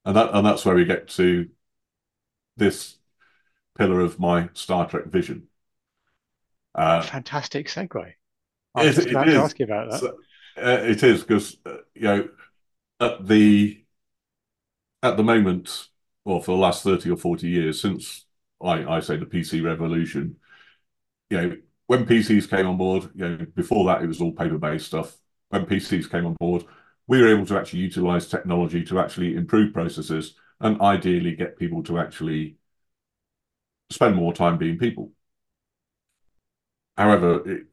And that and that's where we get to this pillar of my Star Trek vision. Uh, Fantastic segue. I was it, about to ask you about that. So, uh, it is because uh, you know at the at the moment or for the last 30 or 40 years, since I, I say the PC revolution, you know, when PCs came on board, you know, before that it was all paper-based stuff. When PCs came on board, we were able to actually utilize technology to actually improve processes and ideally get people to actually spend more time being people. However, it,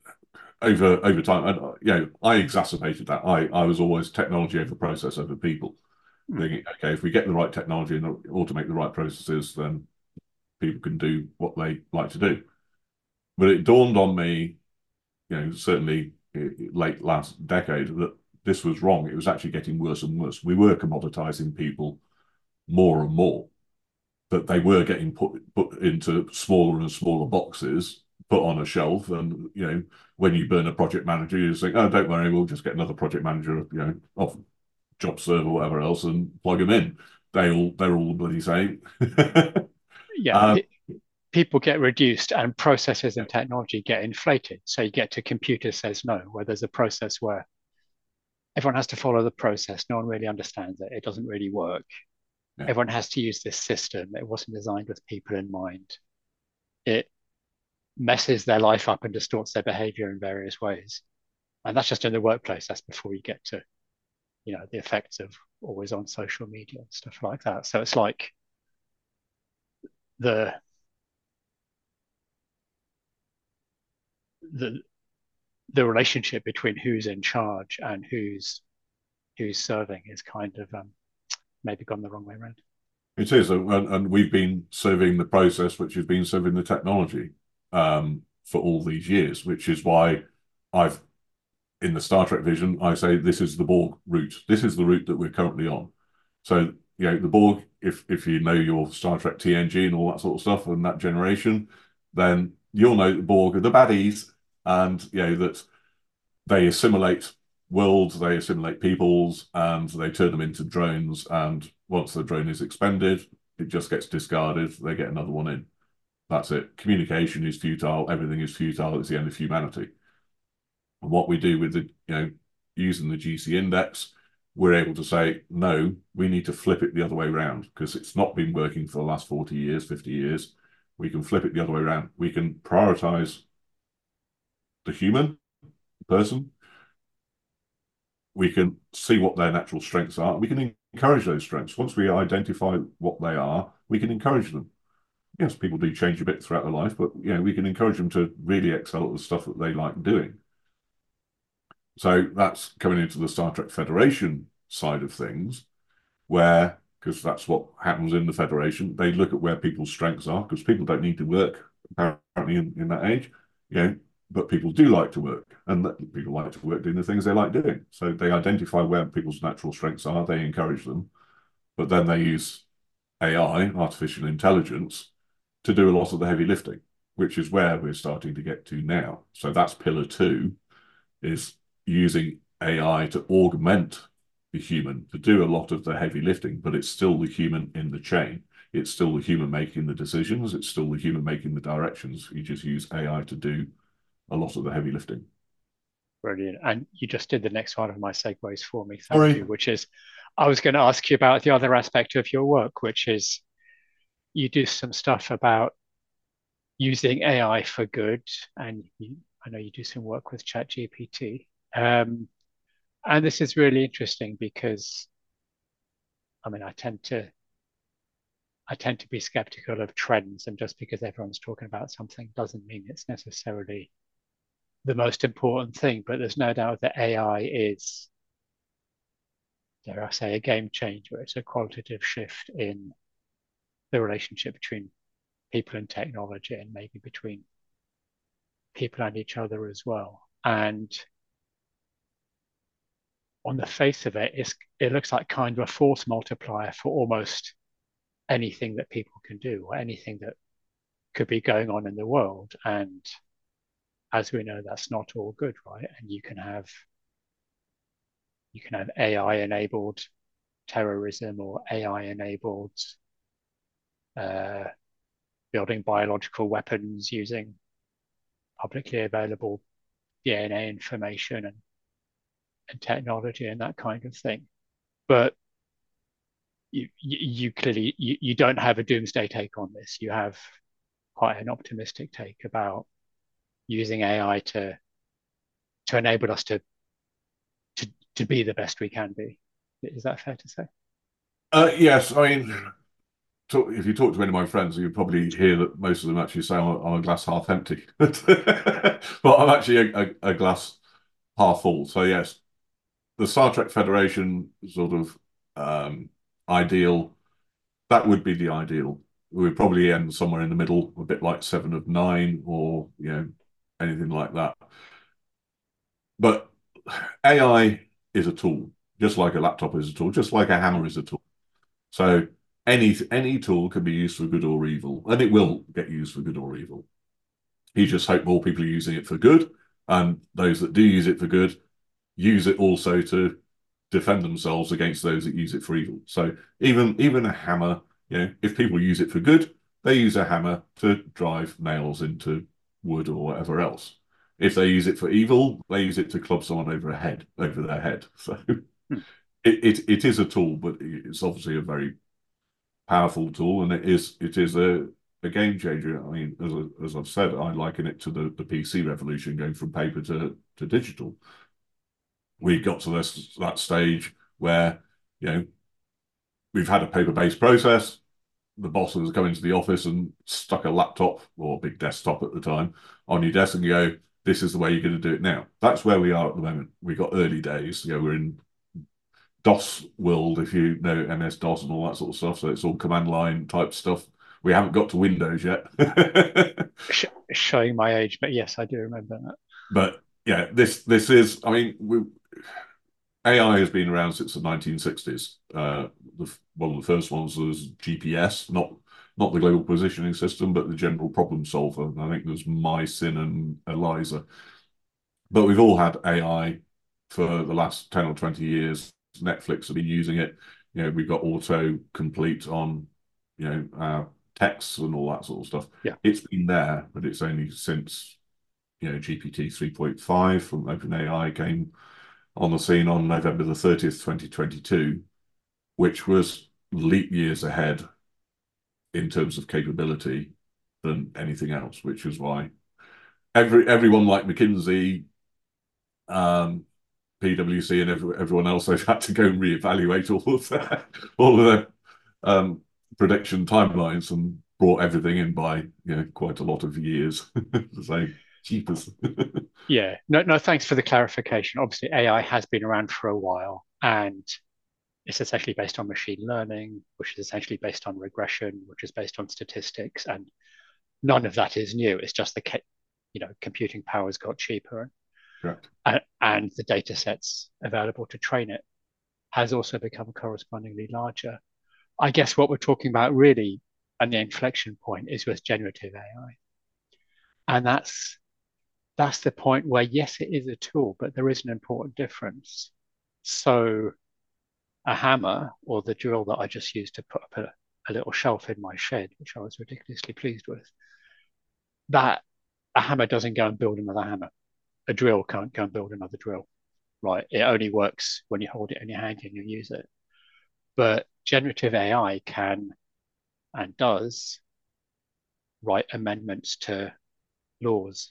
over over time, and you know, I exacerbated that. I I was always technology over process over people. Mm. Thinking, okay, if we get the right technology and automate the right processes, then people can do what they like to do. But it dawned on me, you know, certainly late last decade, that this was wrong. It was actually getting worse and worse. We were commoditizing people more and more, that they were getting put put into smaller and smaller boxes, put on a shelf, and you know, when you burn a project manager, you think, oh, don't worry, we'll just get another project manager, you know, off JobServe or whatever else, and plug them in. They all they're all bloody same. yeah. Um, people get reduced and processes and technology get inflated. So you get to computer says no, where there's a process where everyone has to follow the process. No one really understands it. It doesn't really work. Yeah. Everyone has to use this system. It wasn't designed with people in mind. It messes their life up and distorts their behavior in various ways. And that's just in the workplace. That's before you get to, you know, the effects of always on social media and stuff like that. So it's like the the the relationship between who's in charge and who's who's serving is kind of um, maybe gone the wrong way around. It is, and, and we've been serving the process, which has been serving the technology um, for all these years, which is why I've in the Star Trek vision, I say this is the Borg route. This is the route that we're currently on. So, you know, the Borg, if if you know your Star Trek TNG and all that sort of stuff and that generation, then you'll know the Borg are the baddies and you know that they assimilate worlds, they assimilate peoples, and they turn them into drones. And once the drone is expended, it just gets discarded. They get another one in. That's it. Communication is futile. Everything is futile. It's the end of humanity. And what we do with the, you know, using the GC index, we're able to say, no, we need to flip it the other way around because it's not been working for the last 40 years, 50 years. We can flip it the other way around. We can prioritize the human person. We can see what their natural strengths are. We can encourage those strengths. Once we identify what they are, we can encourage them. Yes, people do change a bit throughout their life, but you know, we can encourage them to really excel at the stuff that they like doing. So that's coming into the Star Trek Federation side of things, where because that's what happens in the Federation, they look at where people's strengths are, because people don't need to work apparently in, in that age. You know, but people do like to work and people like to work doing the things they like doing. So they identify where people's natural strengths are, they encourage them, but then they use AI, artificial intelligence, to do a lot of the heavy lifting, which is where we're starting to get to now. So that's pillar two is using AI to augment the human to do a lot of the heavy lifting, but it's still the human in the chain. It's still the human making the decisions. It's still the human making the directions. You just use AI to do a lot of the heavy lifting. Brilliant. And you just did the next one of my segues for me. Thank Sorry. you. Which is, I was going to ask you about the other aspect of your work, which is you do some stuff about using AI for good. And you, I know you do some work with ChatGPT. Um, and this is really interesting because, I mean, I tend to I tend to be skeptical of trends, and just because everyone's talking about something doesn't mean it's necessarily the most important thing, but there's no doubt that AI is, dare I say, a game changer. It's a qualitative shift in the relationship between people and technology and maybe between people and each other as well. And on the face of it, it looks like kind of a force multiplier for almost anything that people can do or anything that could be going on in the world. And as we know, that's not all good, right? And you can have you can have AI enabled terrorism or AI enabled uh, building biological weapons using publicly available DNA information and, and technology and that kind of thing. But you, you, clearly you, you don't have a doomsday take on this. You have quite an optimistic take about using AI to to enable us to to to be the best we can be. Is that fair to say? Uh, yes, I mean talk, if you talk to any of my friends, you probably hear that most of them actually say I'm a, I'm a glass half empty, but I'm actually a, a, a, glass half full. So yes, the Star Trek Federation sort of um, ideal. That would be the ideal. We would probably end somewhere in the middle, a bit like Seven of Nine, or you know anything like that. But AI is a tool, just like a laptop is a tool, just like a hammer is a tool. So any any tool can be used for good or evil, and it will get used for good or evil. You just hope more people are using it for good, and those that do use it for good use it also to defend themselves against those that use it for evil. So even even a hammer, you know, if people use it for good, they use a hammer to drive nails into wood or whatever else. If they use it for evil, they use it to club someone over a head, over their head. So hmm. it, it it is a tool, but it's obviously a very powerful tool, and it is it is a a game changer. I mean, as as I've said, I liken it to the the PC revolution, going from paper to to digital. We got to this that stage where you know we've had a paper based process. The boss has come into the office and stuck a laptop or a big desktop at the time on your desk and go, "This is the way you're going to do it now." That's where we are at the moment. We got early days. You know, we're in DOS world, if you know MS DOS and all that sort of stuff. So it's all command line type stuff. We haven't got to Windows yet. Showing my age, but yes, I do remember that. But yeah, this this is. I mean, we, AI has been around since the 1960s. Uh, the, one of the first ones was GPS, not not the global positioning system, but the general problem solver. And I think there's MYCIN and ELIZA. But we've all had AI for the last 10 or 20 years Netflix have been using it. You know, we've got auto complete on, you know, our texts and all that sort of stuff. Yeah. It's been there, but it's only since, you know, GPT 3.5 from OpenAI came on the scene on November the 30th, 2022, which was leap years ahead in terms of capability than anything else, which is why every everyone like McKinsey, um, PwC and every, everyone else, they've had to go and reevaluate all of their all of their um, prediction timelines and brought everything in by you know quite a lot of years. so cheapest. yeah, no, no. Thanks for the clarification. Obviously, AI has been around for a while, and it's essentially based on machine learning, which is essentially based on regression, which is based on statistics, and none of that is new. It's just the you know computing power has got cheaper And, and the data sets available to train it has also become correspondingly larger. I guess what we're talking about really, and the inflection point is with generative AI. And that's that's the point where yes, it is a tool, but there is an important difference. So a hammer or the drill that I just used to put up a, a little shelf in my shed, which I was ridiculously pleased with, that a hammer doesn't go and build another hammer a drill can't go and build another drill, right? It only works when you hold it in your hand and you use it. But generative AI can and does write amendments to laws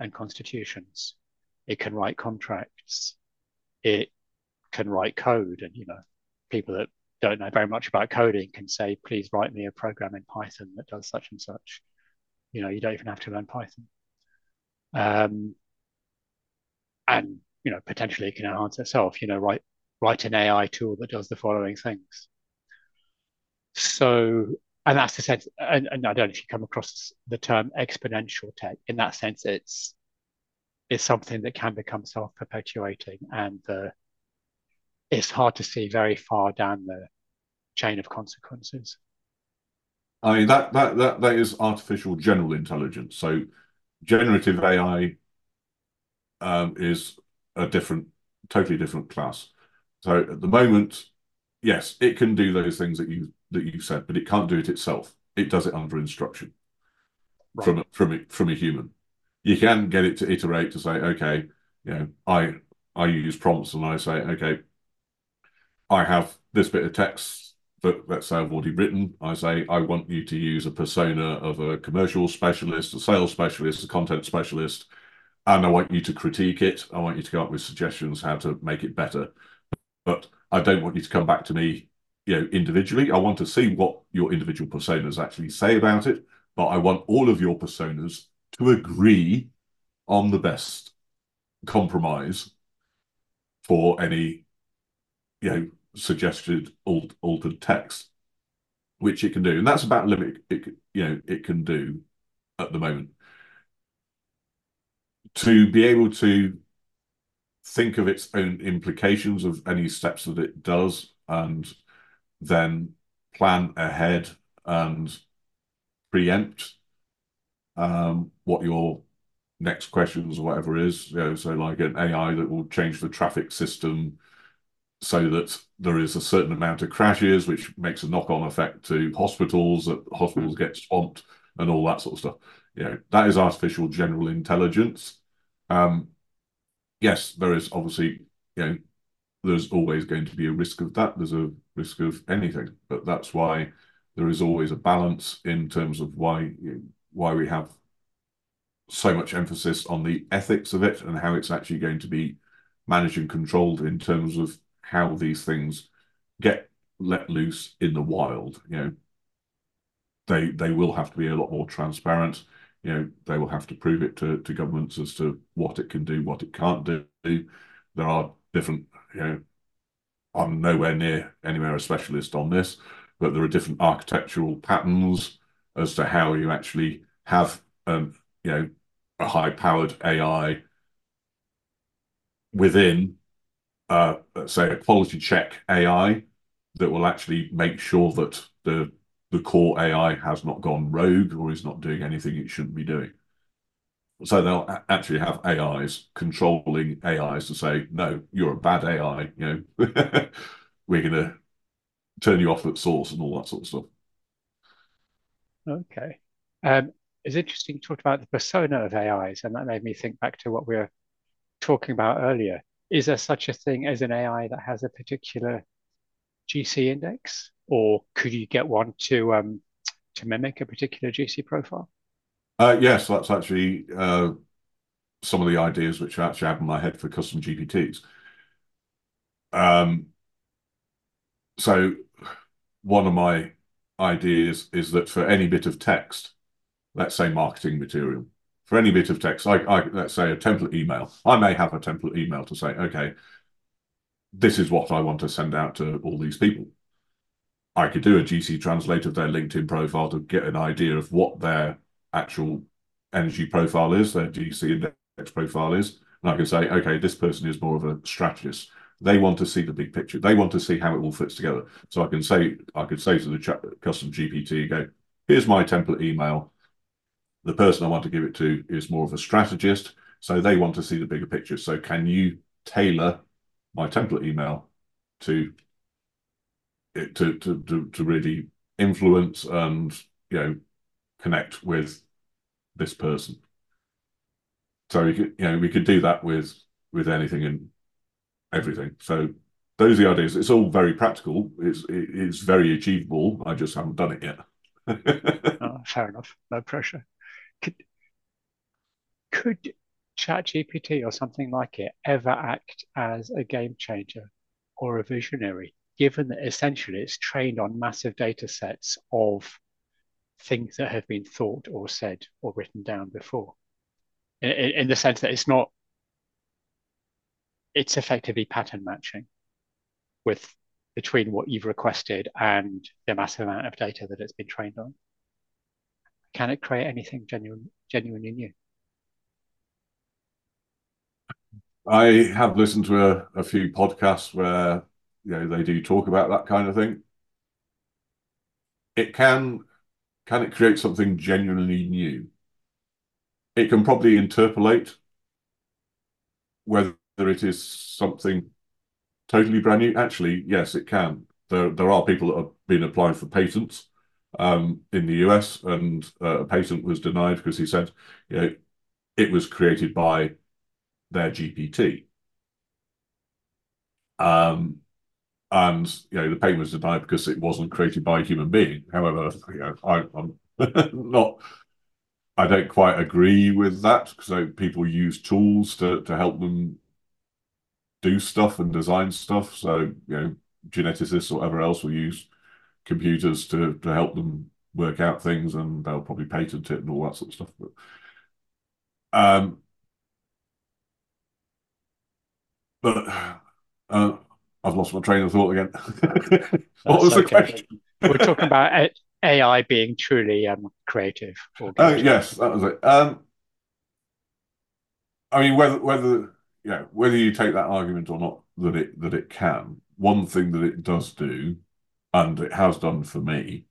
and constitutions. It can write contracts. It can write code. And, you know, people that don't know very much about coding can say, please write me a program in Python that does such and such. You know, you don't even have to learn Python. Um, and you know potentially it can enhance itself. You know, write write an AI tool that does the following things. So, and that's the sense. And, and I don't know if you come across the term exponential tech. In that sense, it's it's something that can become self-perpetuating, and uh, it's hard to see very far down the chain of consequences. I mean that that that that is artificial general intelligence. So generative AI um, is a different, totally different class. So at the moment, yes, it can do those things that you that you said, but it can't do it itself. It does it under instruction right. from from a, from a human. You can get it to iterate to say, okay, you know, I I use prompts and I say, okay, I have this bit of text that let's say I've already written. I say I want you to use a persona of a commercial specialist, a sales specialist, a content specialist, and I want you to critique it. I want you to come up with suggestions how to make it better. But I don't want you to come back to me you know, individually. I want to see what your individual personas actually say about it, but I want all of your personas to agree on the best compromise for any, you know, suggested altered text, which it can do, and that's about limit it, you know, it can do at the moment. To be able to think of its own implications of any steps that it does and then plan ahead and preempt um, what your next questions or whatever is. You know, so like an AI that will change the traffic system so that there is a certain amount of crashes, which makes a knock-on effect to hospitals, that hospitals get swamped and all that sort of stuff. You know, that is artificial general intelligence. Um, yes, there is obviously, you know, there's always going to be a risk of that. There's a risk of anything, but that's why there is always a balance in terms of why why we have so much emphasis on the ethics of it and how it's actually going to be managed and controlled in terms of how these things get let loose in the wild. You know, they they will have to be a lot more transparent. You know, they will have to prove it to, to governments as to what it can do, what it can't do. There are different, you know, I'm nowhere near anywhere a specialist on this, but there are different architectural patterns as to how you actually have, um, you know, a high-powered AI within, uh, say, a quality check AI that will actually make sure that the the core AI has not gone rogue or is not doing anything it shouldn't be doing. So they'll actually have AIs controlling AIs to say, no, you're a bad AI. You know, we're going to turn you off at source and all that sort of stuff. Okay. Um, it's interesting you talked about the persona of AIs, and that made me think back to what we were talking about earlier. Is there such a thing as an AI that has a particular GC index, or could you get one to um, to mimic a particular GC profile? Uh, yes, that's actually uh, some of the ideas which I actually have in my head for custom GPTs. Um, so one of my ideas is that for any bit of text, let's say marketing material, for any bit of text, I, I let's say a template email, I may have a template email to say, okay, this is what I want to send out to all these people. I could do a GC translate of their LinkedIn profile to get an idea of what their actual energy profile is, their GC index profile is. And I can say, okay, this person is more of a strategist. They want to see the big picture. They want to see how it all fits together. So I can say, I could say to the custom GPT, go, here's my template email. The person I want to give it to is more of a strategist. So they want to see the bigger picture. So can you tailor my template email to to to to, to really influence and you know connect with this person. So we could you know we could do that with with anything and everything. So those are the ideas. It's all very practical. It's it's very achievable. I just haven't done it yet. oh, fair enough. No pressure. Could could ChatGPT or something like it ever act as a game changer or a visionary, given that essentially it's trained on massive data sets of things that have been thought or said or written down before? In, in the sense that it's not, it's effectively pattern matching with between what you've requested and the massive amount of data that it's been trained on. Can it create anything genuine, genuinely new? I have listened to a, a few podcasts where you know they do talk about that kind of thing. It can can it create something genuinely new? It can probably interpolate whether it is something totally brand new. Actually, yes, it can. There there are people that have been applying for patents um, in the US, and uh, a patent was denied because he said, you know, it was created by their GPT. Um, and you know the patent was denied because it wasn't created by a human being. However, you know, I, am not. I don't quite agree with that because people use tools to to help them do stuff and design stuff. So you know, geneticists or whatever else will use computers to to help them work out things, and they'll probably patent it and all that sort of stuff. But um, but uh, I've lost my train of thought again. what was okay. the question? We're talking about AI being truly um, creative. Oh yes, that was it. Um, I mean, whether whether yeah, whether you take that argument or not that it that it can, one thing that it does do, and it has done for me,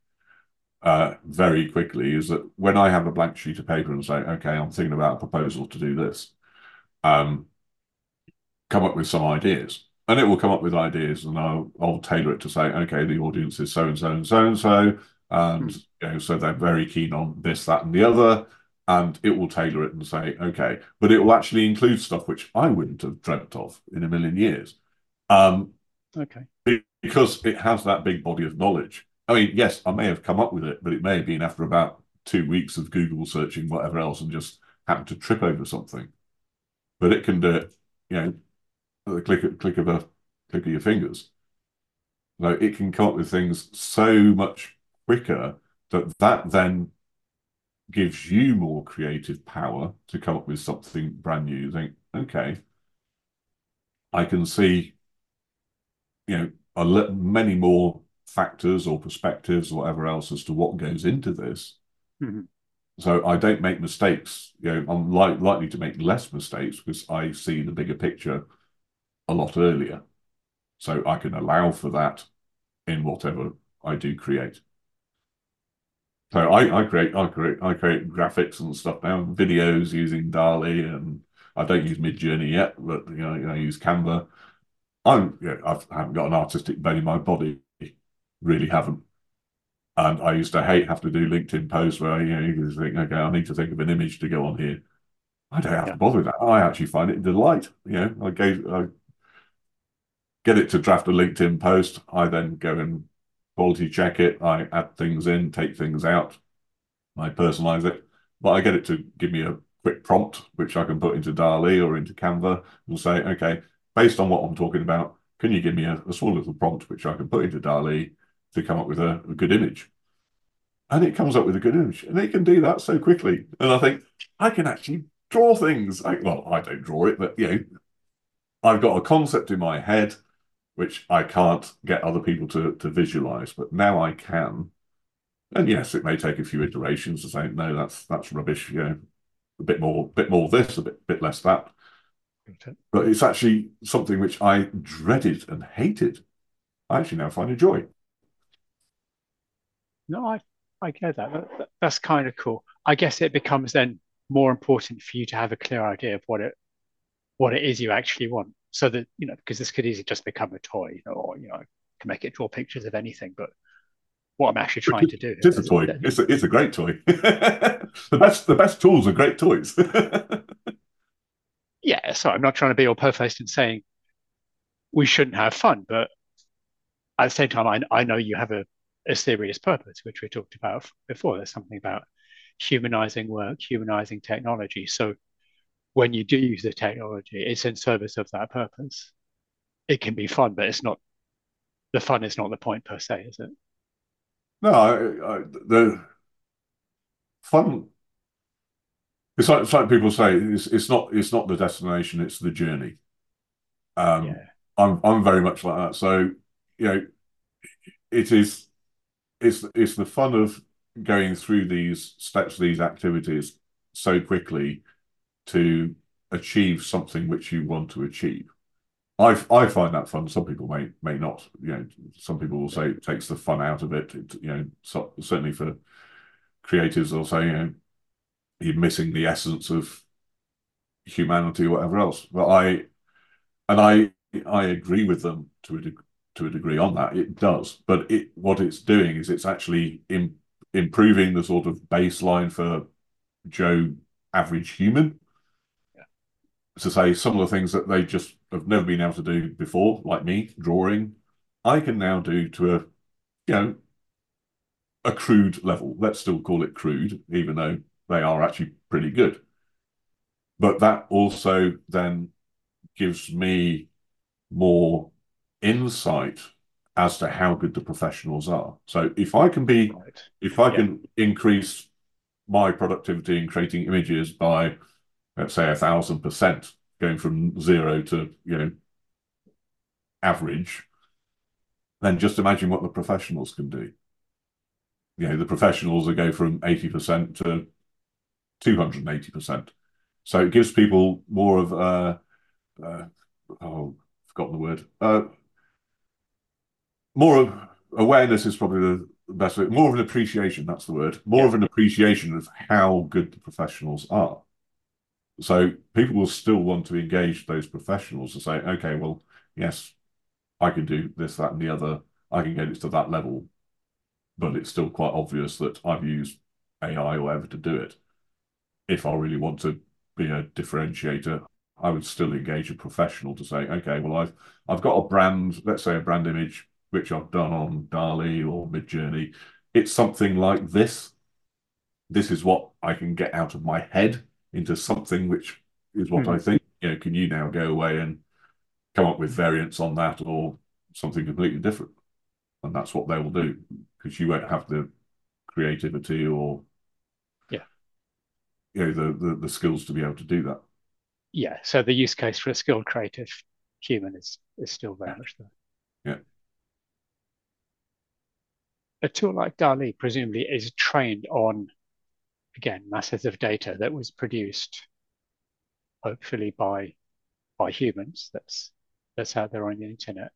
uh, very quickly, is that when I have a blank sheet of paper and say, okay, I'm thinking about a proposal to do this, um, come up with some ideas. And it will come up with ideas, and I'll, I'll tailor it to say, okay, the audience is so and so and so and so, and mm. you know, so they're very keen on this, that, and the other and it will tailor it and say, okay, but it will actually include stuff which I wouldn't have dreamt of in a million years. Um, okay. Because it has that big body of knowledge. I mean, yes, I may have come up with it, but it may have been after about two weeks of Google searching whatever else and just happened to trip over something. But it can do it, you know, the click, click of a click of your fingers. So it can come up with things so much quicker that that then gives you more creative power to come up with something brand new. You think, okay, I can see, you know, a li- many more factors or perspectives or whatever else as to what goes into this. Mm-hmm. So I don't make mistakes. You know, I'm li- likely to make less mistakes because I see the bigger picture a lot earlier. So I can allow for that in whatever I do create. So I, I create I create I create graphics and stuff now, videos using DALL-E, and I don't use Midjourney yet, but you know I use Canva. I'm yeah, I've, I haven't got an artistic bone in my body, really haven't. And I used to hate have to do LinkedIn posts where you know you think, okay, I need to think of an image to go on here. I don't have yeah. to bother with that. I actually find it a delight. You know, I gave I get it to draft a LinkedIn post. I then go and quality check it. I add things in, take things out. I personalize it, but I get it to give me a quick prompt, which I can put into DALL-E or into Canva and say, okay, based on what I'm talking about, can you give me a, a small little prompt which I can put into DALL-E to come up with a, a good image? And it comes up with a good image, and it can do that so quickly. And I think I can actually draw things. I, well, I don't draw it, but you know, I've got a concept in my head which I can't get other people to to visualize, but now I can. And yes, it may take a few iterations to say, no, that's that's rubbish, you know, a bit more, bit more this, a bit bit less that. But it's actually something which I dreaded and hated. I actually now find a joy. No, I I get that. that. That's kind of cool. I guess it becomes then more important for you to have a clear idea of what it what it is you actually want so that you know because this could easily just become a toy you know or you know can make it draw pictures of anything but what i'm actually trying to do it is a toy. it's a, it's a great toy. The best the best tools are great toys. Yeah so i'm not trying to be all perfect in saying we shouldn't have fun but at the same time i, I know you have a, a serious purpose which we talked about before. There's something about humanizing work humanizing technology. So when you do use the technology, it's in service of that purpose. It can be fun, but it's not the fun is not the point per se, is it? No, I, I, the fun. It's like, it's like people say, it's, it's not it's not the destination, it's the journey. Um, yeah. I'm I'm very much like that. So you know, it is it's it's the fun of going through these steps, these activities so quickly to achieve something which you want to achieve. I I find that fun. Some people may may not. You know, some people will say it takes the fun out of it. it you know, so, certainly for creatives, they'll say you know you're missing the essence of humanity or whatever else. But I and I I agree with them to a to a degree on that. It does, but it what it's doing is it's actually in, improving the sort of baseline for Joe average human to say some of the things that they just have never been able to do before, like me drawing, I can now do to a you know a crude level. Let's still call it crude, even though they are actually pretty good. But that also then gives me more insight as to how good the professionals are. So if I can be, Right. if I Yeah. can increase my productivity in creating images by, let's say, a thousand percent, going from zero to, you know, average, then just imagine what the professionals can do. You know, the professionals will go from 80% to 280%. So it gives people more of a, uh, oh, forgotten the word. Uh, more of awareness is probably the best way. More of an appreciation, that's the word. More Yeah. of an appreciation of how good the professionals are. So people will still want to engage those professionals to say, okay, well, yes, I can do this, that, and the other. I can get it to that level, but it's still quite obvious that I've used AI or whatever to do it. If I really want to be a differentiator, I would still engage a professional to say, okay, well, I've I've got a brand, let's say a brand image, which I've done on DALL-E or Midjourney. It's something like this. This is what I can get out of my head into something which is what I Hmm. think. You know, can you now go away and come up with variants on that or something completely different? And that's what they will do because you won't have the creativity or Yeah. you know the, the the skills to be able to do that. Yeah. So the use case for a skilled creative human is is still very much there. Yeah. A tool like DALL-E presumably is trained on, again, masses of data that was produced hopefully by by humans. That's that's out there on the internet.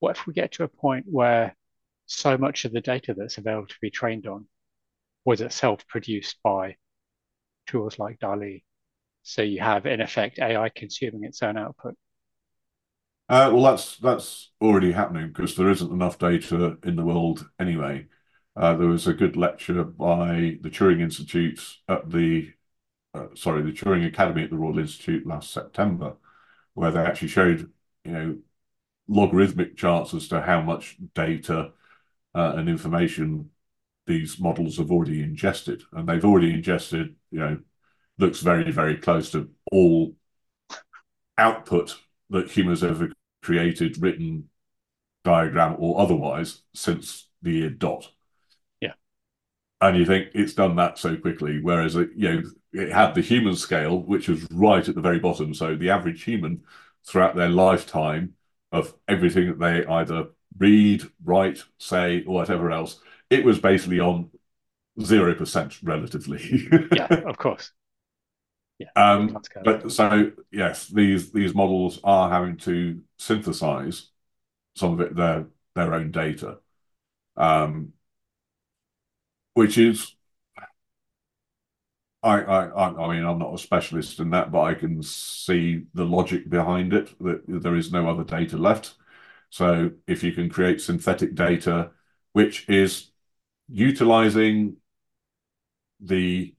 What if we get to a point where so much of the data that's available to be trained on was itself produced by tools like DALL-E? So you have, in effect, AI consuming its own output. Uh, well, that's that's already happening because there isn't enough data in the world anyway. Uh, there was a good lecture by the Turing Institute at the uh, sorry, the Turing Academy at the Royal Institute last September, where they actually showed, you know, logarithmic charts as to how much data uh, and information these models have already ingested, and they've already ingested, you know, looks very, very close to all output that humans ever created, written, diagram, or otherwise since the year dot. And you think it's done that so quickly, whereas it, you know, it had the human scale, which was right at the very bottom. So the average human throughout their lifetime of everything that they either read, write, say, or whatever else, it was basically on 0% relatively. Yeah, of course. Yeah. Um, but so yes, these these models are having to synthesize some of it their their own data, um, which is I, I I mean I'm not a specialist in that, but I can see the logic behind it that there is no other data left. So if you can create synthetic data, which is utilizing the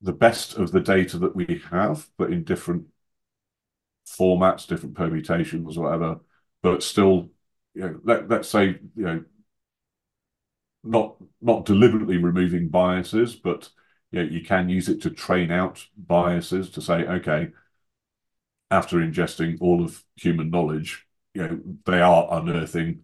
the best of the data that we have, but in different formats, different permutations, whatever, but still, you know, let, let's say, you know, not not deliberately removing biases, but you know, you can use it to train out biases to say, okay, after ingesting all of human knowledge, you know, they are unearthing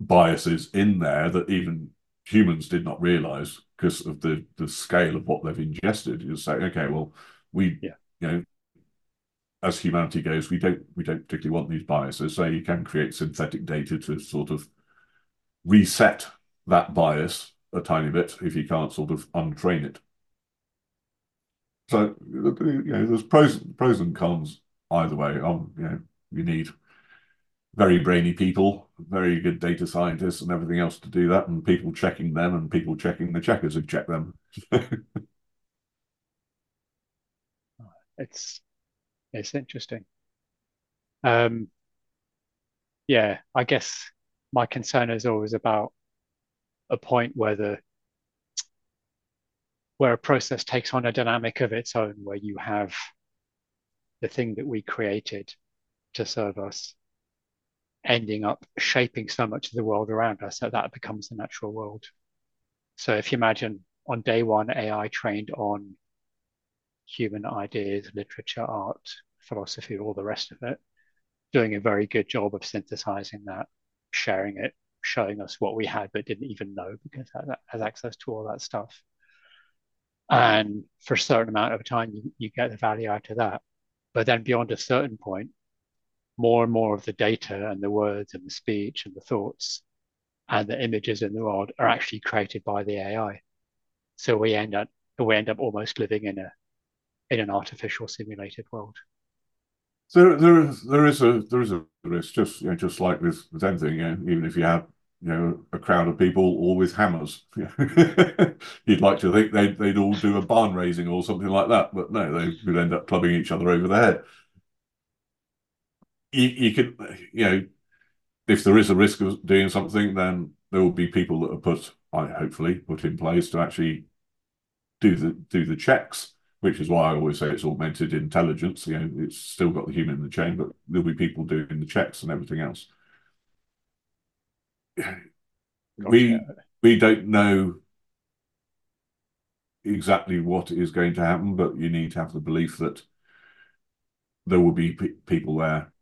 biases in there that even humans did not realize because of the the scale of what they've ingested. You say, okay, well, we, Yeah. you know, as humanity goes, we don't we don't particularly want these biases, so you can create synthetic data to sort of reset that bias a tiny bit if you can't sort of untrain it. So you know, there's pros pros and cons either way. Um, you know, you need very brainy people, very good data scientists, and everything else to do that, and people checking them, and people checking the checkers who check them. It's it's interesting. Um, yeah, I guess my concern is always about a point where the where a process takes on a dynamic of its own, where you have the thing that we created to serve us ending up shaping so much of the world around us that that becomes the natural world. So if you imagine on day one, AI trained on human ideas, literature, art, philosophy, all the rest of it, doing a very good job of synthesizing that, sharing it, showing us what we had but didn't even know because it has access to all that stuff. And for a certain amount of time, you, you get the value out of that. But then beyond a certain point, more and more of the data and the words and the speech and the thoughts and the images in the world are actually created by the AI. So we end up we end up almost living in a in an artificial simulated world. So there is there is a there is a risk, just you know, just like with, with anything, you know, even if you have you know a crowd of people all with hammers, you'd like to think they'd they'd all do a barn raising or something like that, but no, they would end up clubbing each other over the head. You you could you know if there is a risk of doing something, then there will be people that are put, I hopefully put in place to actually do the do the checks which is why I always say it's augmented intelligence. You know, it's still got the human in the chain, but there'll be people doing the checks and everything else. Gotcha. We we don't know exactly what is going to happen, but you need to have the belief that there will be people there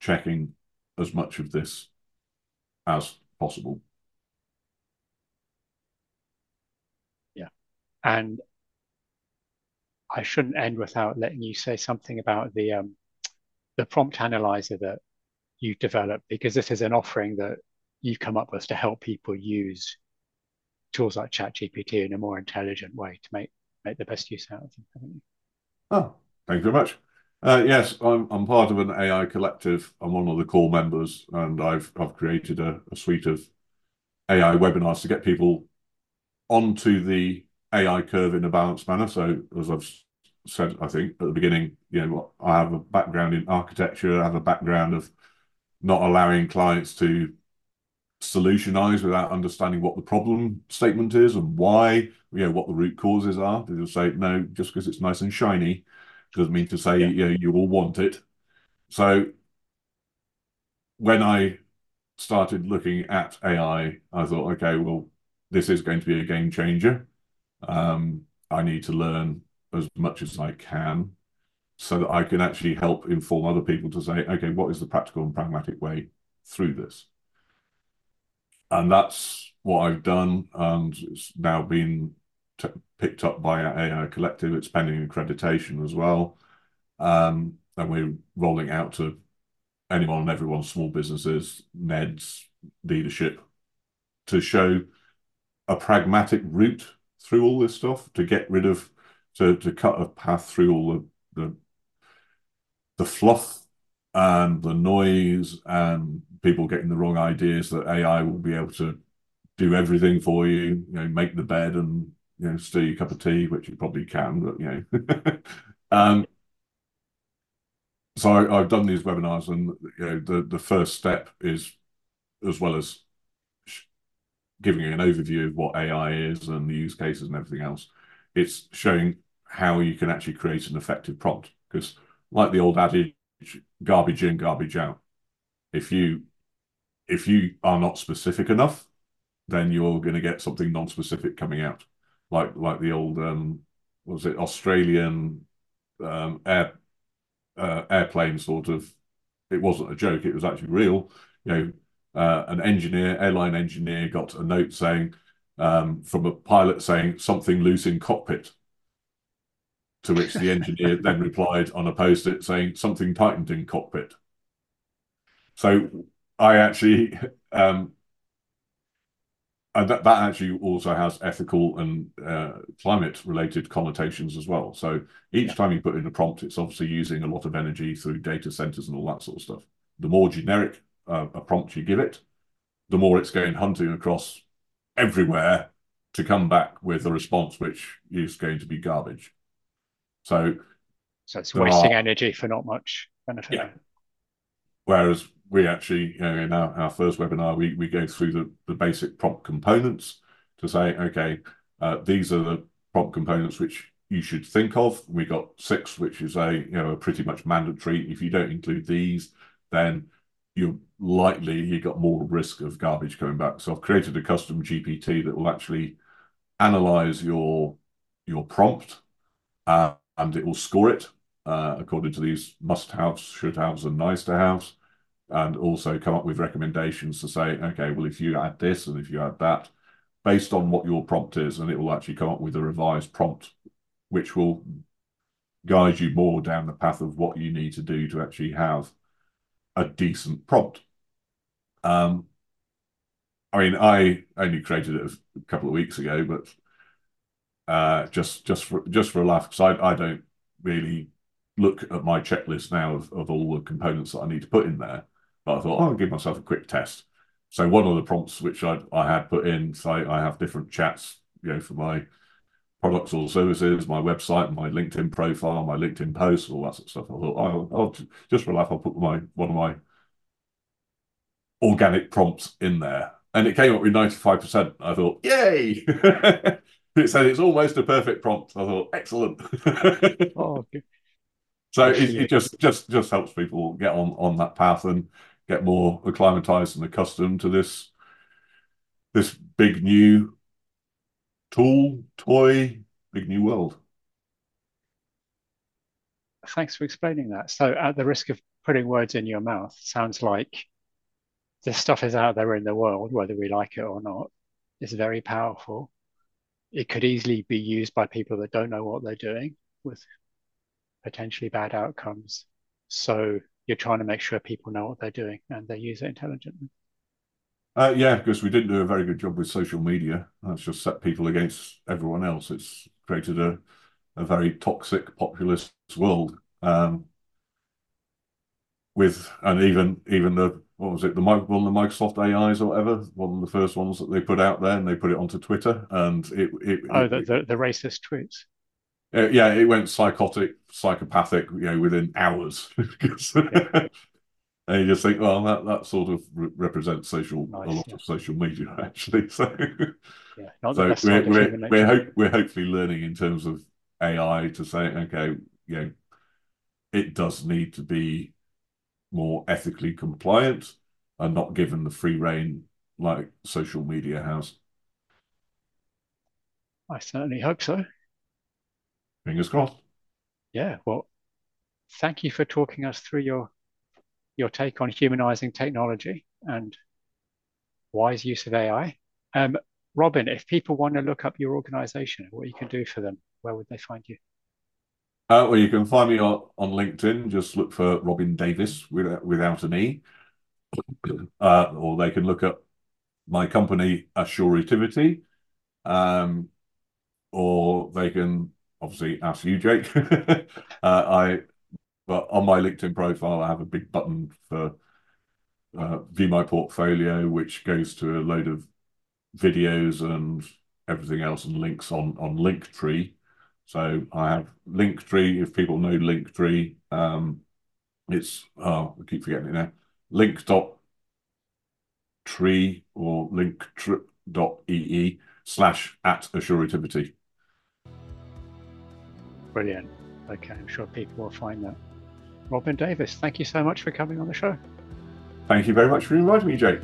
checking as much of this as possible. Yeah. And I shouldn't end without letting you say something about the um, the prompt analyzer that you developed, because this is an offering that you've come up with to help people use tools like ChatGPT in a more intelligent way to make make the best use out of them, haven't you? Oh, thank you very much. Uh, yes, I'm I'm part of an AI collective. I'm one of the core members, and I've I've created a, a suite of AI webinars to get people onto the AI curve in a balanced manner. So as I've said, I think at the beginning, you know, I have a background in architecture. I have a background of not allowing clients to solutionize without understanding what the problem statement is and why, you know, what the root causes are. They'll say, no, just because it's nice and shiny doesn't mean to say, yeah. you know, you will want it. So when I started looking at AI, I thought, okay, well, this is going to be a game changer. Um, I need to learn as much as I can so that I can actually help inform other people to say, okay, what is the practical and pragmatic way through this? And that's what I've done. And it's now been picked up by AI collective. It's pending accreditation as well. Um, and we're rolling out to anyone and everyone, small businesses, NEDs, leadership, to show a pragmatic route through all this stuff to get rid of to to cut a path through all the the, the fluff and the noise and people getting the wrong ideas that AI will be able to do everything for you, you know, make the bed and you know, stir your cup of tea, which you probably can, but you know. um, so I, have done these webinars, and you know, the the first step is, as well as giving you an overview of what AI is and the use cases and everything else, it's showing how you can actually create an effective prompt. Because, like the old adage, garbage in, garbage out. If you if you are not specific enough, then you're going to get something non-specific coming out, like like the old um, was it Australian um, air uh, airplane sort of. It wasn't a joke; it was actually real. You know, uh, an engineer, airline engineer, got a note saying um, from a pilot saying something loose in cockpit. To which the engineer then replied on a post-it saying something tightened in cockpit. So I actually, um, and that, that actually also has ethical and uh, climate-related connotations as well. So each yeah. time you put in a prompt, it's obviously using a lot of energy through data centers and all that sort of stuff. The more generic uh, a prompt you give it, the more it's going hunting across everywhere to come back with a response which is going to be garbage. So, so it's wasting are, energy for not much benefit. Yeah. Whereas we actually, you know, in our, our first webinar, we, we go through the, the basic prompt components to say, okay, uh, these are the prompt components which you should think of. We got six, which is a you know a pretty much mandatory. If you don't include these, then you're likely you got more risk of garbage coming back. So I've created a custom GPT that will actually analyze your your prompt uh, and it will score it uh, according to these must-haves, should-haves, and nice-to-haves, and also come up with recommendations to say, okay, well, if you add this and if you add that, based on what your prompt is, and it will actually come up with a revised prompt, which will guide you more down the path of what you need to do to actually have a decent prompt. Um, I mean, I only created it a couple of weeks ago, but uh, just just for just for a laugh, because I, I don't really look at my checklist now of, of all the components that I need to put in there. But I thought, oh, I'll give myself a quick test. So one of the prompts which I, I had put in, so I, have different chats, you know, for my products or services, my website, my LinkedIn profile, my LinkedIn posts, all that sort of stuff. I thought, I'll, I'll just for a laugh, I'll put my one of my organic prompts in there. And it came up with 95%. I thought, yay! it said it's almost a perfect prompt. I thought, excellent. oh, okay. So it, it, just just just helps people get on on that path and get more acclimatized and accustomed to this this big new tool, toy, big new world. Thanks for explaining that. So, at the risk of putting words in your mouth, sounds like this stuff is out there in the world, whether we like it or not. It's very powerful. It could easily be used by people that don't know what they're doing with potentially bad outcomes. So you're trying to make sure people know what they're doing and they use it intelligently. Uh, yeah, because we didn't do a very good job with social media. That's just set people against everyone else. It's created a, a very toxic populist world. Um, with and even even the what was it the one of the Microsoft AIs or whatever one of the first ones that they put out there and they put it onto Twitter and it, it oh it, the, the, the racist tweets uh, yeah, it went psychotic, psychopathic, you know, within hours. and you just think, well, that that sort of re represents social nice, a lot yeah. of social media actually. So, yeah, so we're we're we're, hope, we're hopefully learning in terms of AI to say, okay, you know, it does need to be more ethically compliant and not given the free reign like social media has. I certainly hope so. Fingers crossed. Yeah, well, thank you for talking us through your your take on humanizing technology and wise use of AI. Um, Robin, if people want to look up your organization, what you can do for them, where would they find you? Uh, well, you can find me on, on LinkedIn. Just look for Robin Davis without, without an E. Uh, or they can look up my company, Assurativity. Um, or they can obviously ask you, Jake. uh, I, but on my LinkedIn profile, I have a big button for uh, view my portfolio, which goes to a load of videos and everything else and links on on Linktree. So I have Linktree. If people know Linktree, um, it's oh, I keep forgetting it now. Link dot tree or link dot ee slash at assurativity. Brilliant. Okay, I'm sure people will find that. Robin Davis, thank you so much for coming on the show. Thank you very much for inviting me, Jake.